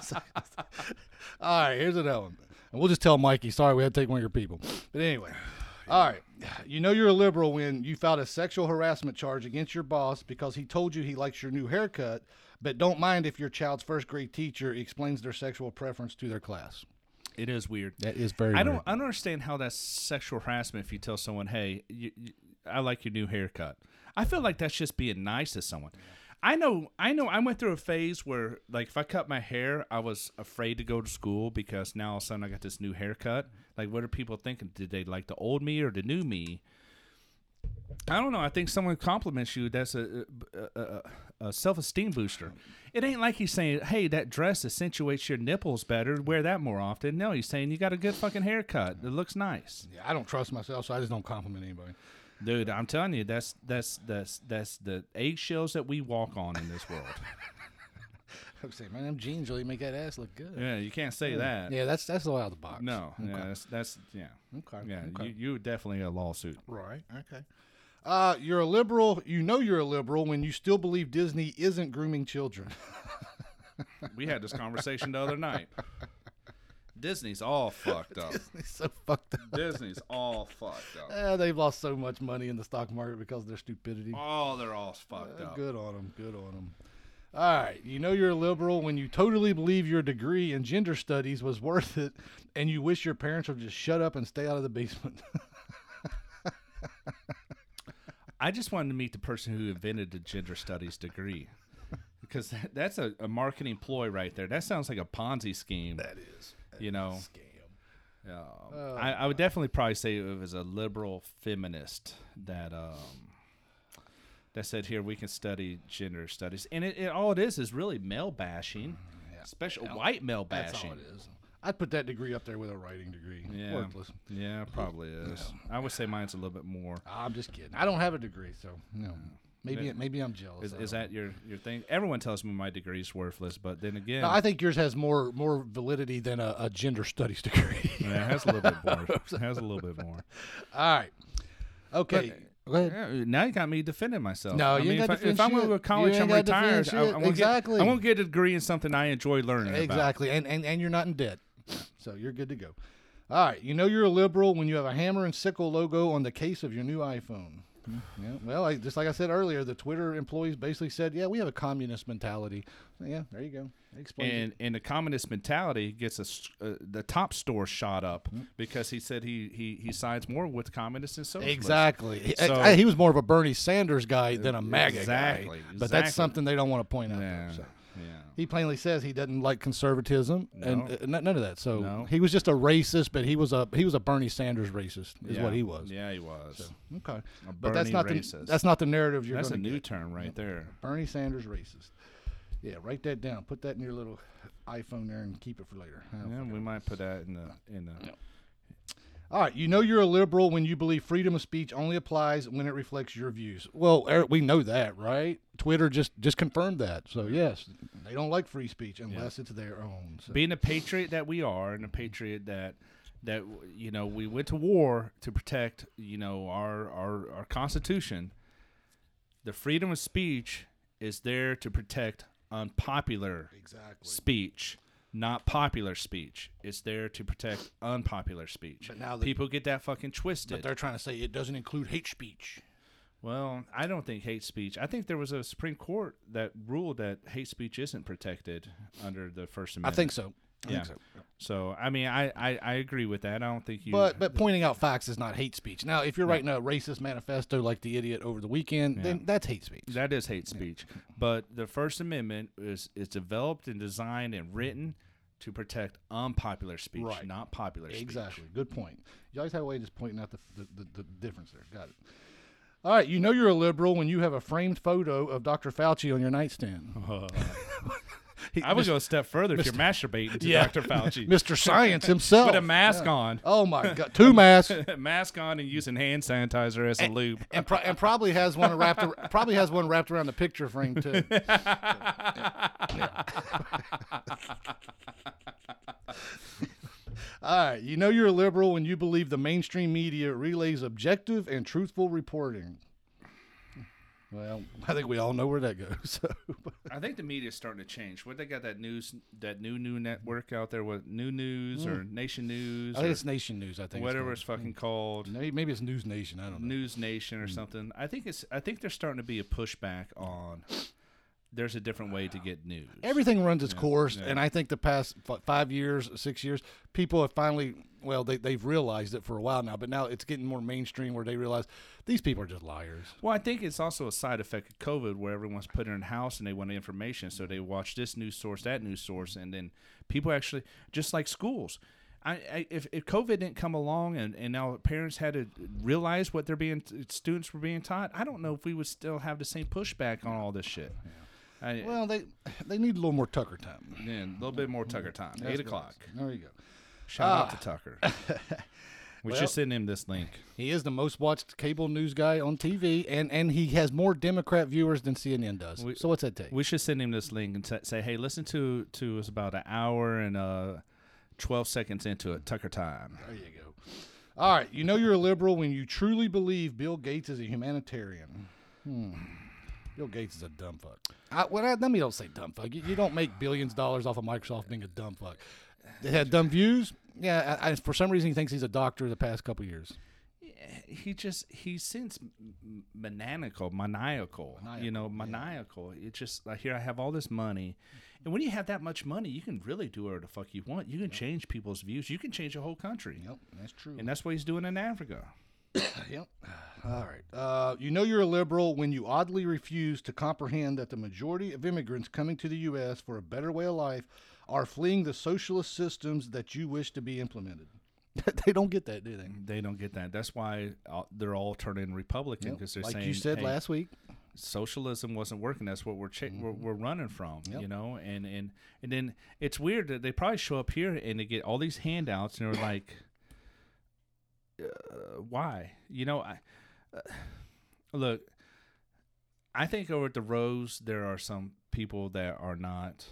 So, uh, all right, here's another one. And we'll just tell Mikey, sorry, we had to take one of your people. But anyway, all right. You know you're a liberal when you filed a sexual harassment charge against your boss because he told you he likes your new haircut, but don't mind if your child's first grade teacher explains their sexual preference to their class. it is weird. That is very I don't, I don't understand how that's sexual harassment if you tell someone, "Hey, you, you, I like your new haircut." I feel like that's just being nice to someone. I know, I know. I went through a phase where, like, if I cut my hair, I was afraid to go to school because now all of a sudden I got this new haircut. Like, what are people thinking? Did they like the old me or the new me? I don't know. I think someone compliments you. That's a, a, a, a self esteem booster. It ain't like he's saying, "Hey, that dress accentuates your nipples better. Wear that more often." No, he's saying you got a good fucking haircut. It looks nice, Yeah, I don't trust myself, so I just don't compliment anybody. Dude. I'm telling you, that's that's that's that's the eggshells that we walk on in this world. I'm saying, man, them jeans really make that ass look good. yeah, you can't say that. Yeah, that's that's all out of the box. No, Okay. yeah, that's, that's yeah, Okay. yeah. okay. You you definitely a lawsuit. Right. Okay. Uh, you're a liberal. You know you're a liberal when you still believe Disney isn't grooming children. We had this conversation the other night. Disney's all fucked up. Disney's so fucked up. Disney's all fucked up. Eh, they've lost so much money in the stock market because of their stupidity. Oh, they're all fucked Uh, up. good on them. Good on them. All right. You know you're a liberal when you totally believe your degree in gender studies was worth it, and you wish your parents would just shut up and stay out of the basement. I just wanted to meet the person who invented the gender studies degree. Because that, that's a, a marketing ploy right there. That sounds like a Ponzi scheme. that is. You know, Scam. Um, Oh, I, I would definitely probably say it was a liberal feminist that um, that said here we can study gender studies, and it, it all it is is really male bashing, especially white male That's bashing. all it is. I'd put that degree up there with a writing degree. Yeah, Worthless. yeah, probably is. I would say mine's a little bit more. I'm just kidding. I don't have a degree, so no. Maybe Yeah. maybe I'm jealous. Is, is that your your thing? Everyone tells me my degree's worthless, but then again. No, I think yours has more more validity than a, a gender studies degree. yeah, it has a little bit more. It has a little bit more. All right. Okay. Uh, ahead. Yeah, now you got me defending myself. No, I you mean, if, I, if I'm going to college, I'm retired. I. I Exactly. Get, I won't get a degree in something I enjoy learning about. Exactly. And, and and you're not in debt. So you're good to go. All right. You know you're a liberal when you have a hammer and sickle logo on the case of your new iPhone. Yeah. Well, I, just like I said earlier, the Twitter employees basically said, "Yeah, we have a communist mentality." Yeah, there you go. And and the communist mentality gets us uh, the Tops store shot up Hmm. because he said he he he sides more with communists and socialists. Exactly. He- So- I- he was more of a Bernie Sanders guy than a MAGA Exactly, guy. But exactly. that's something they don't want to point out. Yeah, there, so. Yeah. He plainly says he doesn't like conservatism and uh, none of that. So No. he was just a racist, but he was a he was a Bernie Sanders racist, is Yeah. what he was. Yeah, he was. Okay, A but that's not racist. the that's not the narrative you're That's a new get. term right there. Bernie Sanders racist. Yeah, write that down. Put that in your little iPhone there and keep it for later. Yeah, we might put that in the in the. All right, you know you're a liberal when you believe freedom of speech only applies when it reflects your views. Well, Eric, we know that, right? Twitter just just confirmed that. So yes, they don't like free speech unless it's their own. So. being a patriot that we are and a patriot that that you know we went to war to protect you know our our, our constitution the freedom of speech is there to protect unpopular exactly. speech not popular speech it's there to protect unpopular speech But now the- people get that fucking But twisted they're trying to say it doesn't include hate speech. Well, I don't think hate speech. I think there was a Supreme Court that ruled that hate speech isn't protected under the First Amendment. I think so. I Yeah. think so. So, I mean, I, I, I agree with that. I don't think you. But but pointing out facts is not hate speech. Now, if you're writing a racist manifesto like the idiot over the weekend, then that's hate speech. That is hate speech. But the First Amendment is is developed and designed and written to protect unpopular speech, Right. not popular speech. Exactly. Good point. You always have a way of just pointing out the, the, the, the difference there. Got it. All right. You know you're a liberal when you have a framed photo of Dr. Fauci on your nightstand. He- I would go a step further if you're masturbating to Yeah. Dr. Fauci Mr. Science himself. with a mask on. Oh my God! Two masks, mask on and using hand sanitizer as a lube. and pro- and probably has one wrapped ar- probably has one wrapped around the picture frame too. All right, you know you're a liberal when you believe the mainstream media relays objective and truthful reporting. Well, I think we all know where that goes. So, I think the media is starting to change. What they got that news, that new new network out there, with New News or Nation News Mm. I think it's Nation News. I think whatever it's it's fucking called, called. Maybe, maybe it's News Nation. I don't know. News Nation Mm. or something. I think it's. I think there's starting to be a pushback on. There's a different way to get news. Everything runs its course, yeah. and I think the past f- five years, six years, people have finally, well, they, they've realized it for a while now, but now it's getting more mainstream where they realize these people are just liars. Well, I think it's also a side effect of COVID where everyone's put in a house and they want information. So they watch this news source, that news source, and then people actually, just like schools. I, I if, if COVID didn't come along and, and now parents had to realize what they're being, students were being taught, I don't know if we would still have the same pushback on all this shit. I, Well, they they need a little more Tucker time. yeah, a little bit more Tucker time. That's Eight o'clock. There you go. Shout out to Tucker. we Ah. Well- should send him this link. He is the most watched cable news guy on TV, and, and he has more Democrat viewers than CNN does. We- so what's that take? We should send him this link and sa- say, "Hey, listen to to us about an hour and uh, twelve seconds into it, Tucker time." There you go. All right, you know you're a liberal when you truly believe Bill Gates is a humanitarian. Hmm. Bill Gates is a dumb fuck. I, well, I, let me don't say dumb fuck. You, you don't make billions of dollars off of Microsoft being a dumb fuck. They had dumb views. Yeah, I, I, for some reason he thinks he's a doctor the past couple years. He just he seems m- m- maniacal, maniacal, you know, maniacal. It's just like here I have all this money, and when you have that much money, you can really do whatever the fuck you want. You can change people's views. You can change a whole country, Yep, that's true. and that's what he's doing in Africa. Yep. All right. Uh, you know you're a liberal when you oddly refuse to comprehend that the majority of immigrants coming to the U.S. for a better way of life are fleeing the socialist systems that you wish to be implemented. they don't get that, do they? They don't get that. That's why uh, they're all turning Republican because they're like saying, you said "Hey, last week. socialism wasn't working. That's what we're cha- we're, we're running from, Yep. you know. And and and then it's weird that they probably show up here and they get all these handouts and they're like, uh, why? You know, I uh, look. I think over at the Rose there are some people that are not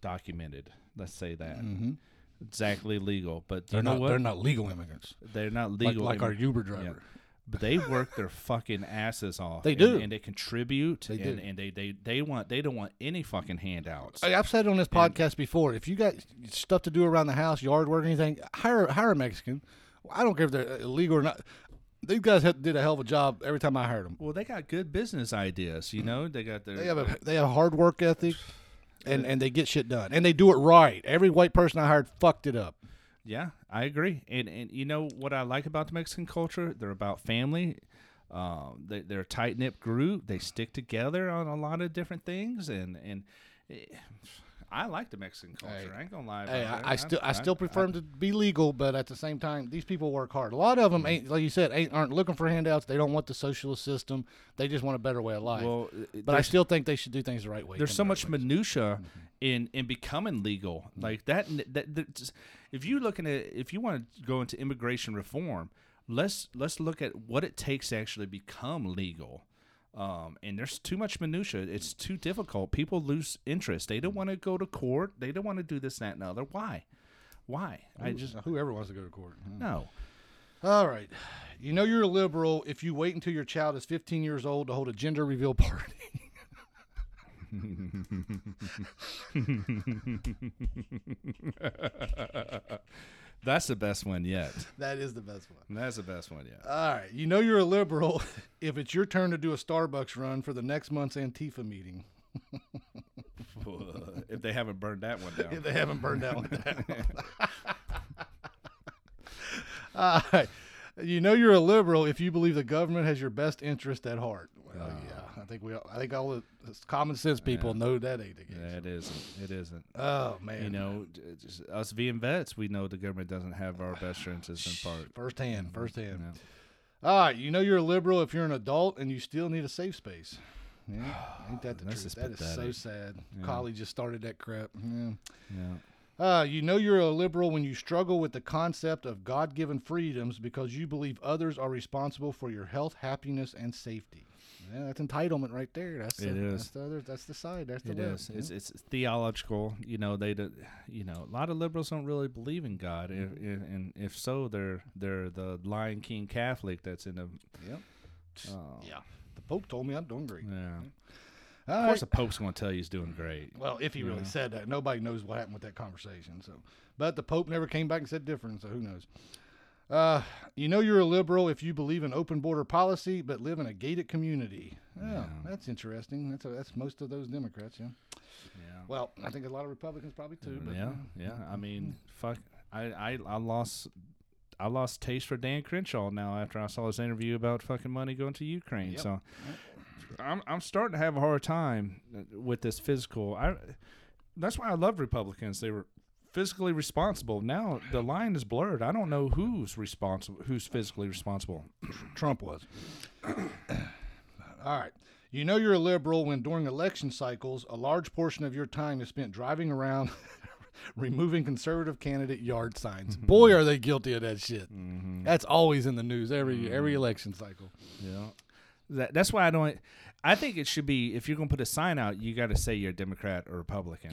documented. Let's say that Mm-hmm. exactly legal, but They're not. what? They're not legal immigrants. They're not legal. like our immi- Uber yeah. driver. But they work their fucking asses off. They do. and, they contribute. They and, do. and they, they they want they don't want any fucking handouts. Hey, I've said it on this podcast before. If you got stuff to do around the house, yard work, anything, hire hire a Mexican. I don't care if they're illegal or not. These guys had, did a hell of a job every time I hired them. well, they got good business ideas. You know, they got their. They have a they have a hard work ethic, and and they get shit done, and they do it right. Every white person I hired fucked it up. yeah, I agree. And and you know what I like about the Mexican culture? They're about family. Um, they, they're a tight knit group. They stick together on a lot of different things, and and. eh, I like the Mexican culture. I ain't gonna lie. Hey, that. I, I still I still prefer them to be legal, but at the same time, these people work hard. A lot of them ain't like you said ain't aren't looking for handouts. They don't want the socialist system. They just want a better way of life. Well, uh, but I still think they should do things the right way. there's so much right way. minutia in in becoming legal mm-hmm. like that, that, that just- if you looking at if you want to go into immigration reform let's let's look at what it takes to actually become legal um, and there's too much minutia. It's too difficult. People lose interest. They don't want to go to court. They don't want to do this that and the other. Why? Why? I just Whoever wants to go to court. no. All right. You know you're a liberal if you wait until your child is 15 years old to hold a gender reveal party. That's the best one yet. That is the best one. That's the best one yet. All right. You know you're a liberal if it's your turn to do a Starbucks run for the next month's Antifa meeting. if they haven't burned that one down. If they haven't burned that one down. All right. You know you're a liberal if you believe the government has your best interest at heart. Well, yeah, I think we. all- I think all the common sense people know that ain't the case. Yeah, it isn't. It isn't. Oh man, You know, just us being vets, we know the government doesn't have our best interests in part. firsthand, firsthand. Yeah. All right, you know you're a liberal if you're an adult and you still need a safe space. Yeah, ain't that the That's truth? That is so sad. Yeah. College just started that crap. Yeah. Yeah. Uh, you know you're a liberal when you struggle with the concept of God-given freedoms because you believe others are responsible for your health, happiness, and safety. Yeah, that's entitlement right there. That's It the, is. That's the other. That's the side. That's the It left. is. It's it's theological. You know, they do, you know, a lot of liberals don't really believe in God. Mm-hmm. if, and if so, they're they're the Lion King Catholic that's in the. Yep. Uh, Yeah. The Pope told me I'm doing great. yeah. All Of right. course, the Pope's going to tell you he's doing great. Well, if he really Yeah. said that, nobody knows what happened with that conversation. So, but the Pope never came back and said different. So who knows? Uh, you know you're a liberal if you believe in open border policy, but live in a gated community. Oh, Yeah. that's interesting. That's a, that's most of those Democrats. Yeah. Yeah. Well, I think a lot of Republicans probably too. But yeah, yeah. I mean, fuck. I, I I lost I lost taste for Dan Crenshaw now after I saw his interview about fucking money going to Ukraine. Yep. So I'm I'm starting to have a hard time uh, with this physical. I that's why I love Republicans. They were physically responsible. Now the line is blurred. I don't know who's responsible, who's physically responsible. Trump was. All right. You know you're a liberal when during election cycles, a large portion of your time is spent driving around removing conservative candidate yard signs. Mm-hmm. Boy, are they guilty of that shit. Mm-hmm. That's always in the news every mm-hmm. every election cycle. Yeah. That, that's why I don't. I think it should be if you're gonna put a sign out, you got to say you're a Democrat or Republican.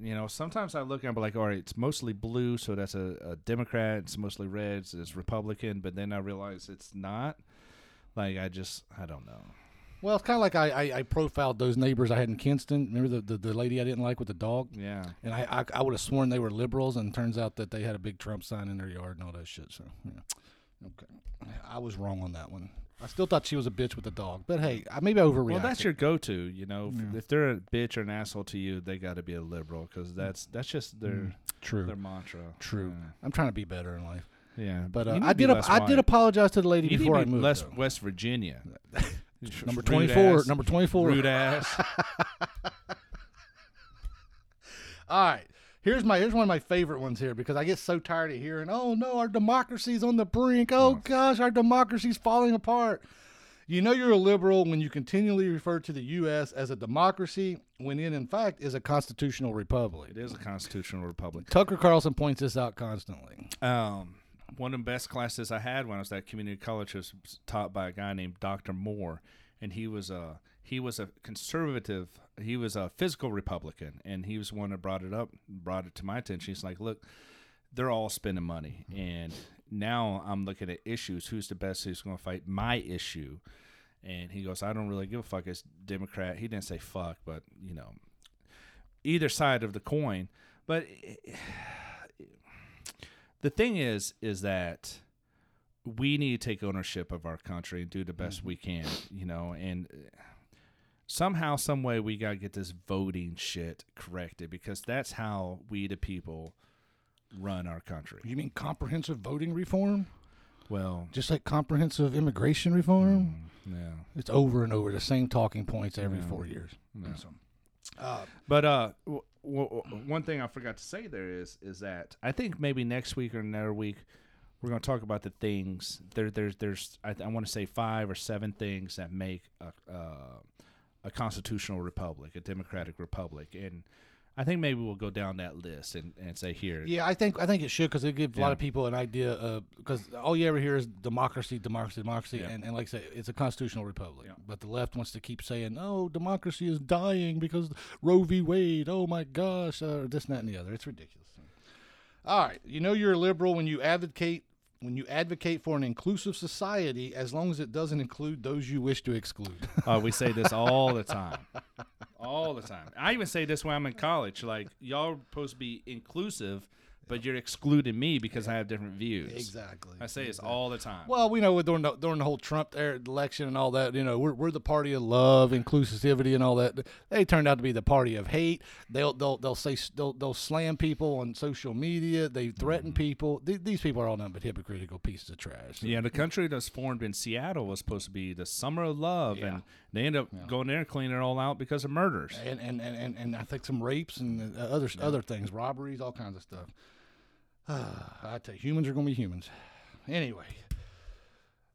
You know, sometimes I look and I'm like, all right, it's mostly blue, so that's a, a Democrat. It's mostly red, so it's Republican. But then I realize it's not. Like I just, I don't know. Well, it's kind of like I, I, I profiled those neighbors I had in Kinston. Remember the, the, the lady I didn't like with the dog? Yeah. And I, I, I would have sworn they were liberals, and turns out that they had a big Trump sign in their yard and all that shit. So, yeah. okay. I was wrong on that one. I still thought she was a bitch with the dog, but hey, I- maybe I overreacted. Well, that's your go-to. You know, if, if they're a bitch or an asshole to you, they got to be a liberal because that's that's just their true. their mantra. True. Yeah. I'm trying to be better in life, Yeah, but uh, I did. A, I did apologize to the lady You before to I be moved. less though. West Virginia. Number 24. Number 24. Rude ass. All right. Here's my here's one of my favorite ones here because I get so tired of hearing, "Oh no, our democracy's on the brink. Oh gosh, our democracy's falling apart." You know you're a liberal when you continually refer to the U.S. as a democracy when it in fact is a constitutional republic. It is a constitutional republic. Tucker Carlson points this out constantly. Um, one of the best classes I had when I was at community college was taught by a guy named Dr. Moore, and he was a he was a conservative. He was a physical Republican, and he was the one that brought it up, brought it to my attention. He's like, "Look, they're all spending money, mm-hmm. and now I'm looking at issues. Who's the best? Who's going to fight my issue?" And he goes, "I don't really give a fuck." It's Democrat. He didn't say fuck, but you know, either side of the coin. But the thing is is that we need to take ownership of our country and do the best mm-hmm. we can you know and somehow some way we got to get this voting shit corrected because that's how we the people run our country You mean comprehensive voting reform? well Just like comprehensive immigration reform? yeah It's over and over the same talking points every Yeah. four years. Yeah. So, uh, But uh, w- w- one thing I forgot to say there is is that I think maybe next week or another week we're going to talk about the things there. There's there's I, I want to say five or seven things that make a uh, a constitutional republic, a democratic republic, and I think maybe we'll go down that list and, and say here. Yeah, I think I think it should because it gives a lot of people an idea of because all you ever hear is democracy, democracy, democracy, Yeah. and, and like I say, it's a constitutional republic. Yeah. But the left wants to keep saying, "Oh, democracy is dying because Roe v. Wade." Oh my gosh, uh, this, and that, and the other. It's ridiculous. All right, you know you're a liberal when you advocate when you advocate for an inclusive society, as long as it doesn't include those you wish to exclude. Uh, we say this all the time. All the time. I even say this when I'm in college. Like, y'all are supposed to be inclusive, but you're excluding me because I have different views. Exactly. I say it's all the time. Well, we know during the, during the whole Trump era- election and all that, you know, we're, we're the party of love, inclusivity, and all that. They turned out to be the party of hate. They'll they'll they'll say they'll, they'll slam people on social media. They threaten people. Th- these people are all nothing but hypocritical pieces of trash. yeah, the country that's formed in Seattle was supposed to be the summer of love, and they end up going there and cleaning it all out because of murders. and and, and, and, and I think some rapes and uh, other other things, robberies, all kinds of stuff. I tell you, humans are going to be humans. Anyway,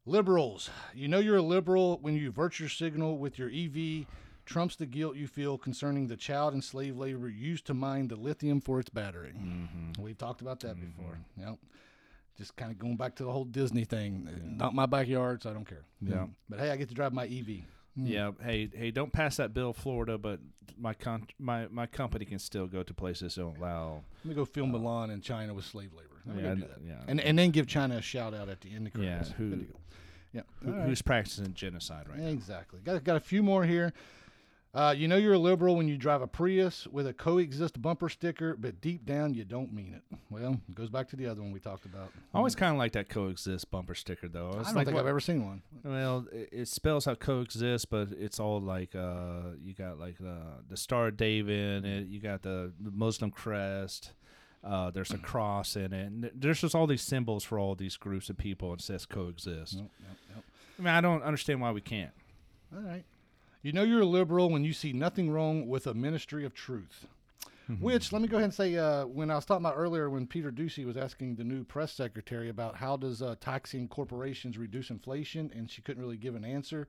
liberals, you know you're a liberal when you virtue signal with your EV trumps the guilt you feel concerning the child and slave labor used to mine the lithium for its battery. Mm-hmm. We've talked about that mm-hmm. before. Yep. Just kind of going back to the whole Disney thing. Not my backyard, so I don't care. Yeah. But hey, I get to drive my E EV. Yeah, hey, hey, don't pass that bill, Florida. But my con- my my company can still go to places that don't allow. Let me go film uh, Mulan in China with slave labor. Let me Yeah, go do that. yeah. And and then give China a shout out at the end of Yeah, credits. who- Good to go. Yeah. Who, right. Who's practicing genocide right now? Exactly. Got got a few more here. Uh, you know you're a liberal when you drive a Prius with a coexist bumper sticker, but deep down you don't mean it. Well, it goes back to the other one we talked about. I always kind of like that coexist bumper sticker though. I It's don't like think I've ever seen one. Well, it, it spells out coexist, but it's all like uh, you got like the the Star of David, and you got the Muslim crest. Uh, there's a cross in it. And there's just all these symbols for all these groups of people. and says coexist. Nope, nope, nope. I mean, I don't understand why we can't. All right. You know you're a liberal when you see nothing wrong with a ministry of truth. Which, let me go ahead and say, uh, when I was talking about earlier, when Peter Doocy was asking the new press secretary about how does uh, taxing corporations reduce inflation, and she couldn't really give an answer.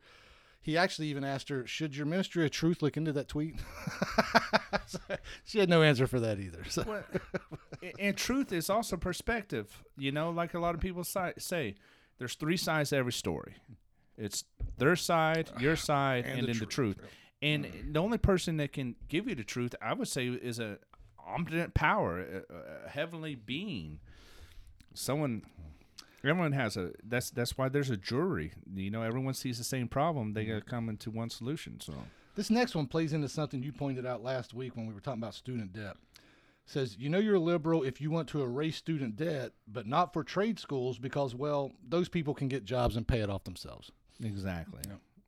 He actually even asked her, "Should your ministry of truth look into that tweet?" So, she had no answer for that either. So, Well, and truth is also perspective. You know, like a lot of people say, there's three sides to every story. It's their side, your side, and, the then the truth. And mm. the only person that can give you the truth, I would say, is a omnipotent power, a, a heavenly being. Someone. Everyone has a. That's that's why there's a jury. You know, everyone sees the same problem. They gotta mm. come into one solution. So This next one plays into something you pointed out last week when we were talking about student debt. Says, you know, you're a liberal if you want to erase student debt, but not for trade schools because, well, those people can get jobs and pay it off themselves. Exactly.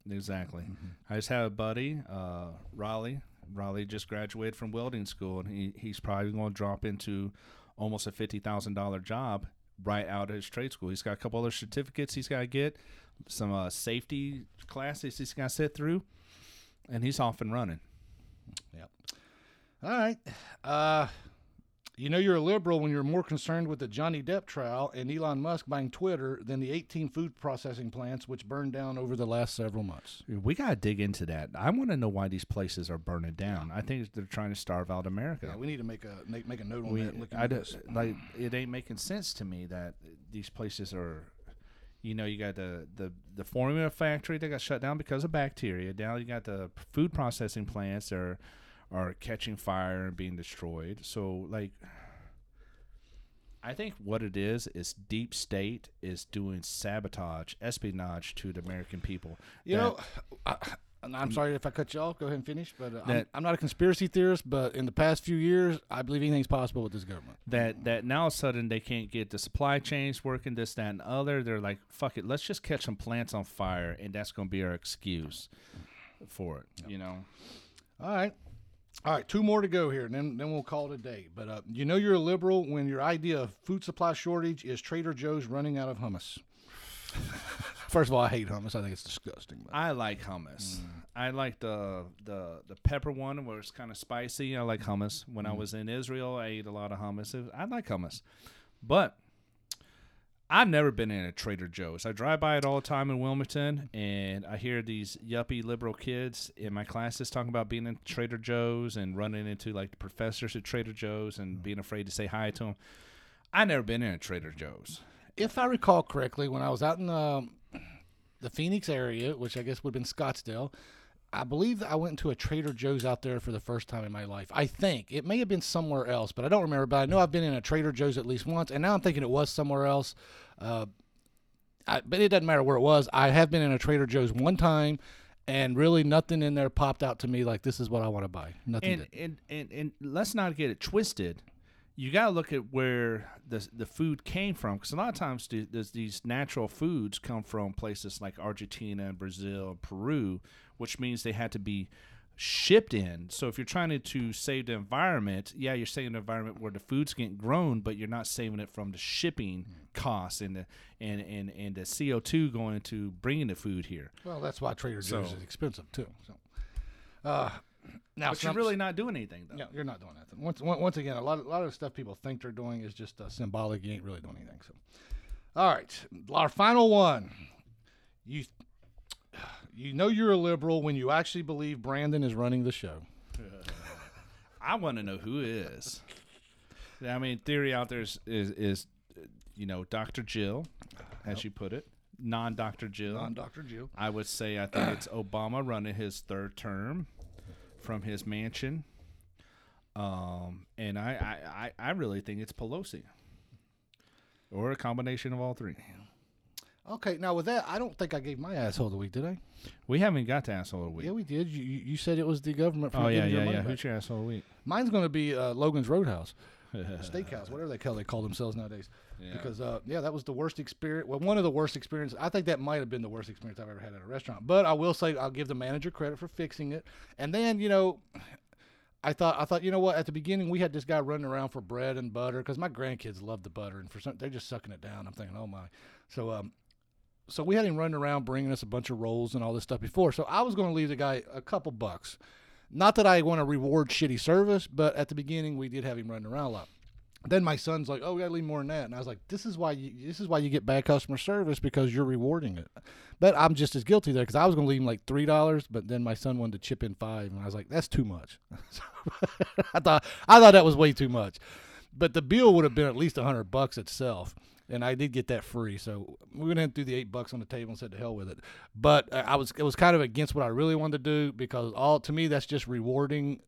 Exactly. I just have a buddy, uh, Raleigh. Raleigh just graduated from welding school, and he, he's probably going to drop into almost a fifty thousand dollar job right out of his trade school. He's got a couple other certificates he's got to get, some uh, safety classes he's got to sit through, and he's off and running. Yep. All right. Uh, you know, you're a liberal when you're more concerned with the Johnny Depp trial and Elon Musk buying Twitter than the 18 food processing plants which burned down over the last several months. We got to dig into that. I want to know why these places are burning down. I think they're trying to starve out America. Yeah, we need to make a make, make a note on we, that. and look I do, like it ain't making sense to me that these places are you know you got the the the formula factory that got shut down because of bacteria now you got the food processing plants that are are catching fire and being destroyed so like I think what it is is deep state is doing sabotage, espionage to the American people. You that- know, I, I'm sorry if I cut you off. Go ahead and finish. But uh, I'm, I'm not a conspiracy theorist. But in the past few years, I believe anything's possible with this government. that that now all of a sudden they can't get the supply chains working, this, that, and other. They're like, fuck it, let's just catch some plants on fire, and that's going to be our excuse for it. You know, All right. All right, two more to go here, and then, then we'll call it a day. But uh, you know you're a liberal when your idea of food supply shortage is Trader Joe's running out of hummus. First of all, I hate hummus. I think it's disgusting. But I like hummus. I like the the the pepper one where it's kind of spicy. I like hummus. When I was in Israel, I ate a lot of hummus. I like hummus, but I've never been in a Trader Joe's. I drive by it all the time in Wilmington, and I hear these yuppie liberal kids in my classes talking about being in Trader Joe's and running into like the professors at Trader Joe's and being afraid to say hi to them. I've never been in a Trader Joe's. if I recall correctly, when I was out in um, the Phoenix area, which I guess would have been Scottsdale, I believe that I went to a Trader Joe's out there for the first time in my life. I think it may have been somewhere else, but I don't remember. But I know I've been in a Trader Joe's at least once, and now I'm thinking it was somewhere else. Uh, I, but it doesn't matter where it was. I have been in a Trader Joe's one time, and really nothing in there popped out to me like this is what I want to buy. Nothing. and, and, and and let's not get it twisted. you got to look at where the the food came from because a lot of times the, these natural foods come from places like Argentina and Brazil and Peru, which means they had to be shipped in. So if you're trying to, to save the environment, yeah, you're saving the environment where the food's getting grown, but you're not saving it from the shipping costs and the and and and the CO2 going to bringing the food here. Well, that's why Trader Joe's So- is expensive too. So, uh, now But you're really not doing anything though. No, you're not doing nothing. Once, once again, a lot, of, a lot of the stuff people think they're doing is just uh, symbolic. You ain't really doing anything. So, all right, our final one. You, you know you're a liberal when you actually believe Brandon is running the show. I want to know who is. I mean, theory out there is, is, is uh, you know, Dr. Jill, as you put it, non Dr. Jill. Non Dr. Jill. I would say I think it's Obama running his third term from his mansion. Um, and I, I, I, I really think it's Pelosi. Or a combination of all three. Okay, now with that, I don't think I gave my asshole of the week, did I? We haven't got to asshole of the week. Yeah, we did. You, you you said it was the government. For oh yeah, yeah, money yeah. back. Who's your asshole of the week? Mine's going to be uh, Logan's Roadhouse, Steakhouse, whatever they call they call themselves nowadays. Yeah. Because uh, yeah, that was the worst experience. Well, one of the worst experiences. I think that might have been the worst experience I've ever had at a restaurant. But I will say I'll give the manager credit for fixing it. And then you know, I thought I thought you know what at the beginning we had this guy running around for bread and butter because my grandkids love the butter and for some they're just sucking it down. I'm thinking oh my. So um, so we had him running around bringing us a bunch of rolls and all this stuff before. So I was going to leave the guy a couple bucks. Not that I want to reward shitty service, but at the beginning we did have him running around a lot. Then my son's like, "Oh, we gotta leave more than that," and I was like, "This is why you this is why you get bad customer service because you're rewarding it." But I'm just as guilty there because I was gonna leave him like three dollars, but then my son wanted to chip in five, and I was like, "That's too much." I thought I thought that was way too much, but the bill would have been at least a hundred bucks itself, and I did get that free. So we went ahead and threw the eight bucks on the table and said to hell with it. But uh, I was it was kind of against what I really wanted to do because all to me that's just rewarding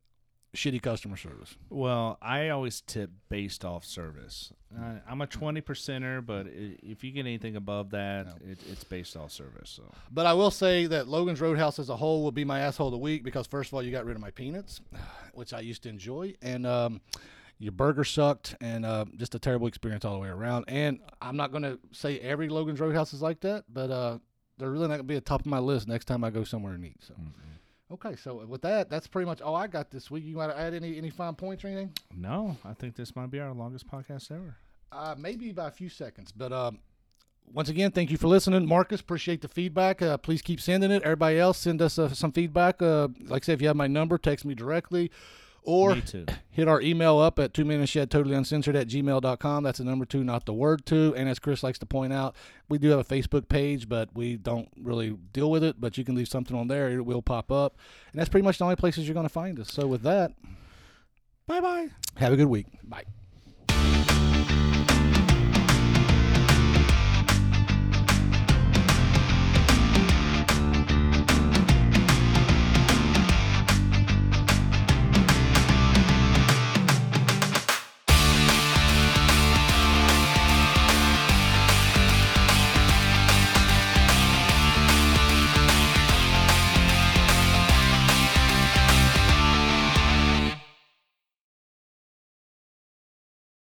shitty customer service. Well, I always tip based off service. Uh, I'm a 20 percenter, but if you get anything above that, it, it's based off service. So But I will say that Logan's Roadhouse as a whole will be my asshole of the week because first of all, you got rid of my peanuts, which I used to enjoy, and um, your burger sucked, and uh, just a terrible experience all the way around. And I'm not going to say every Logan's Roadhouse is like that, but uh, they're really not going to be at the top of my list next time I go somewhere and eat. So. Okay, so with that, that's pretty much all I got this week. You want to add any any fine points or anything? no, I think this might be our longest podcast ever. Uh, maybe by a few seconds. But um, once again, thank you for listening, Marcus. Appreciate the feedback. Uh, please keep sending it. Everybody else, send us uh, some feedback. Uh, like I said, if you have my number, text me directly. Or hit our email up at two men in a shed totally uncensored at gmail.com. That's the number two, not the word two. And as Chris likes to point out, we do have a Facebook page, but we don't really deal with it. But you can leave something on there, it will pop up. And that's pretty much the only places you're going to find us. So with that, Bye bye. have a good week. Bye.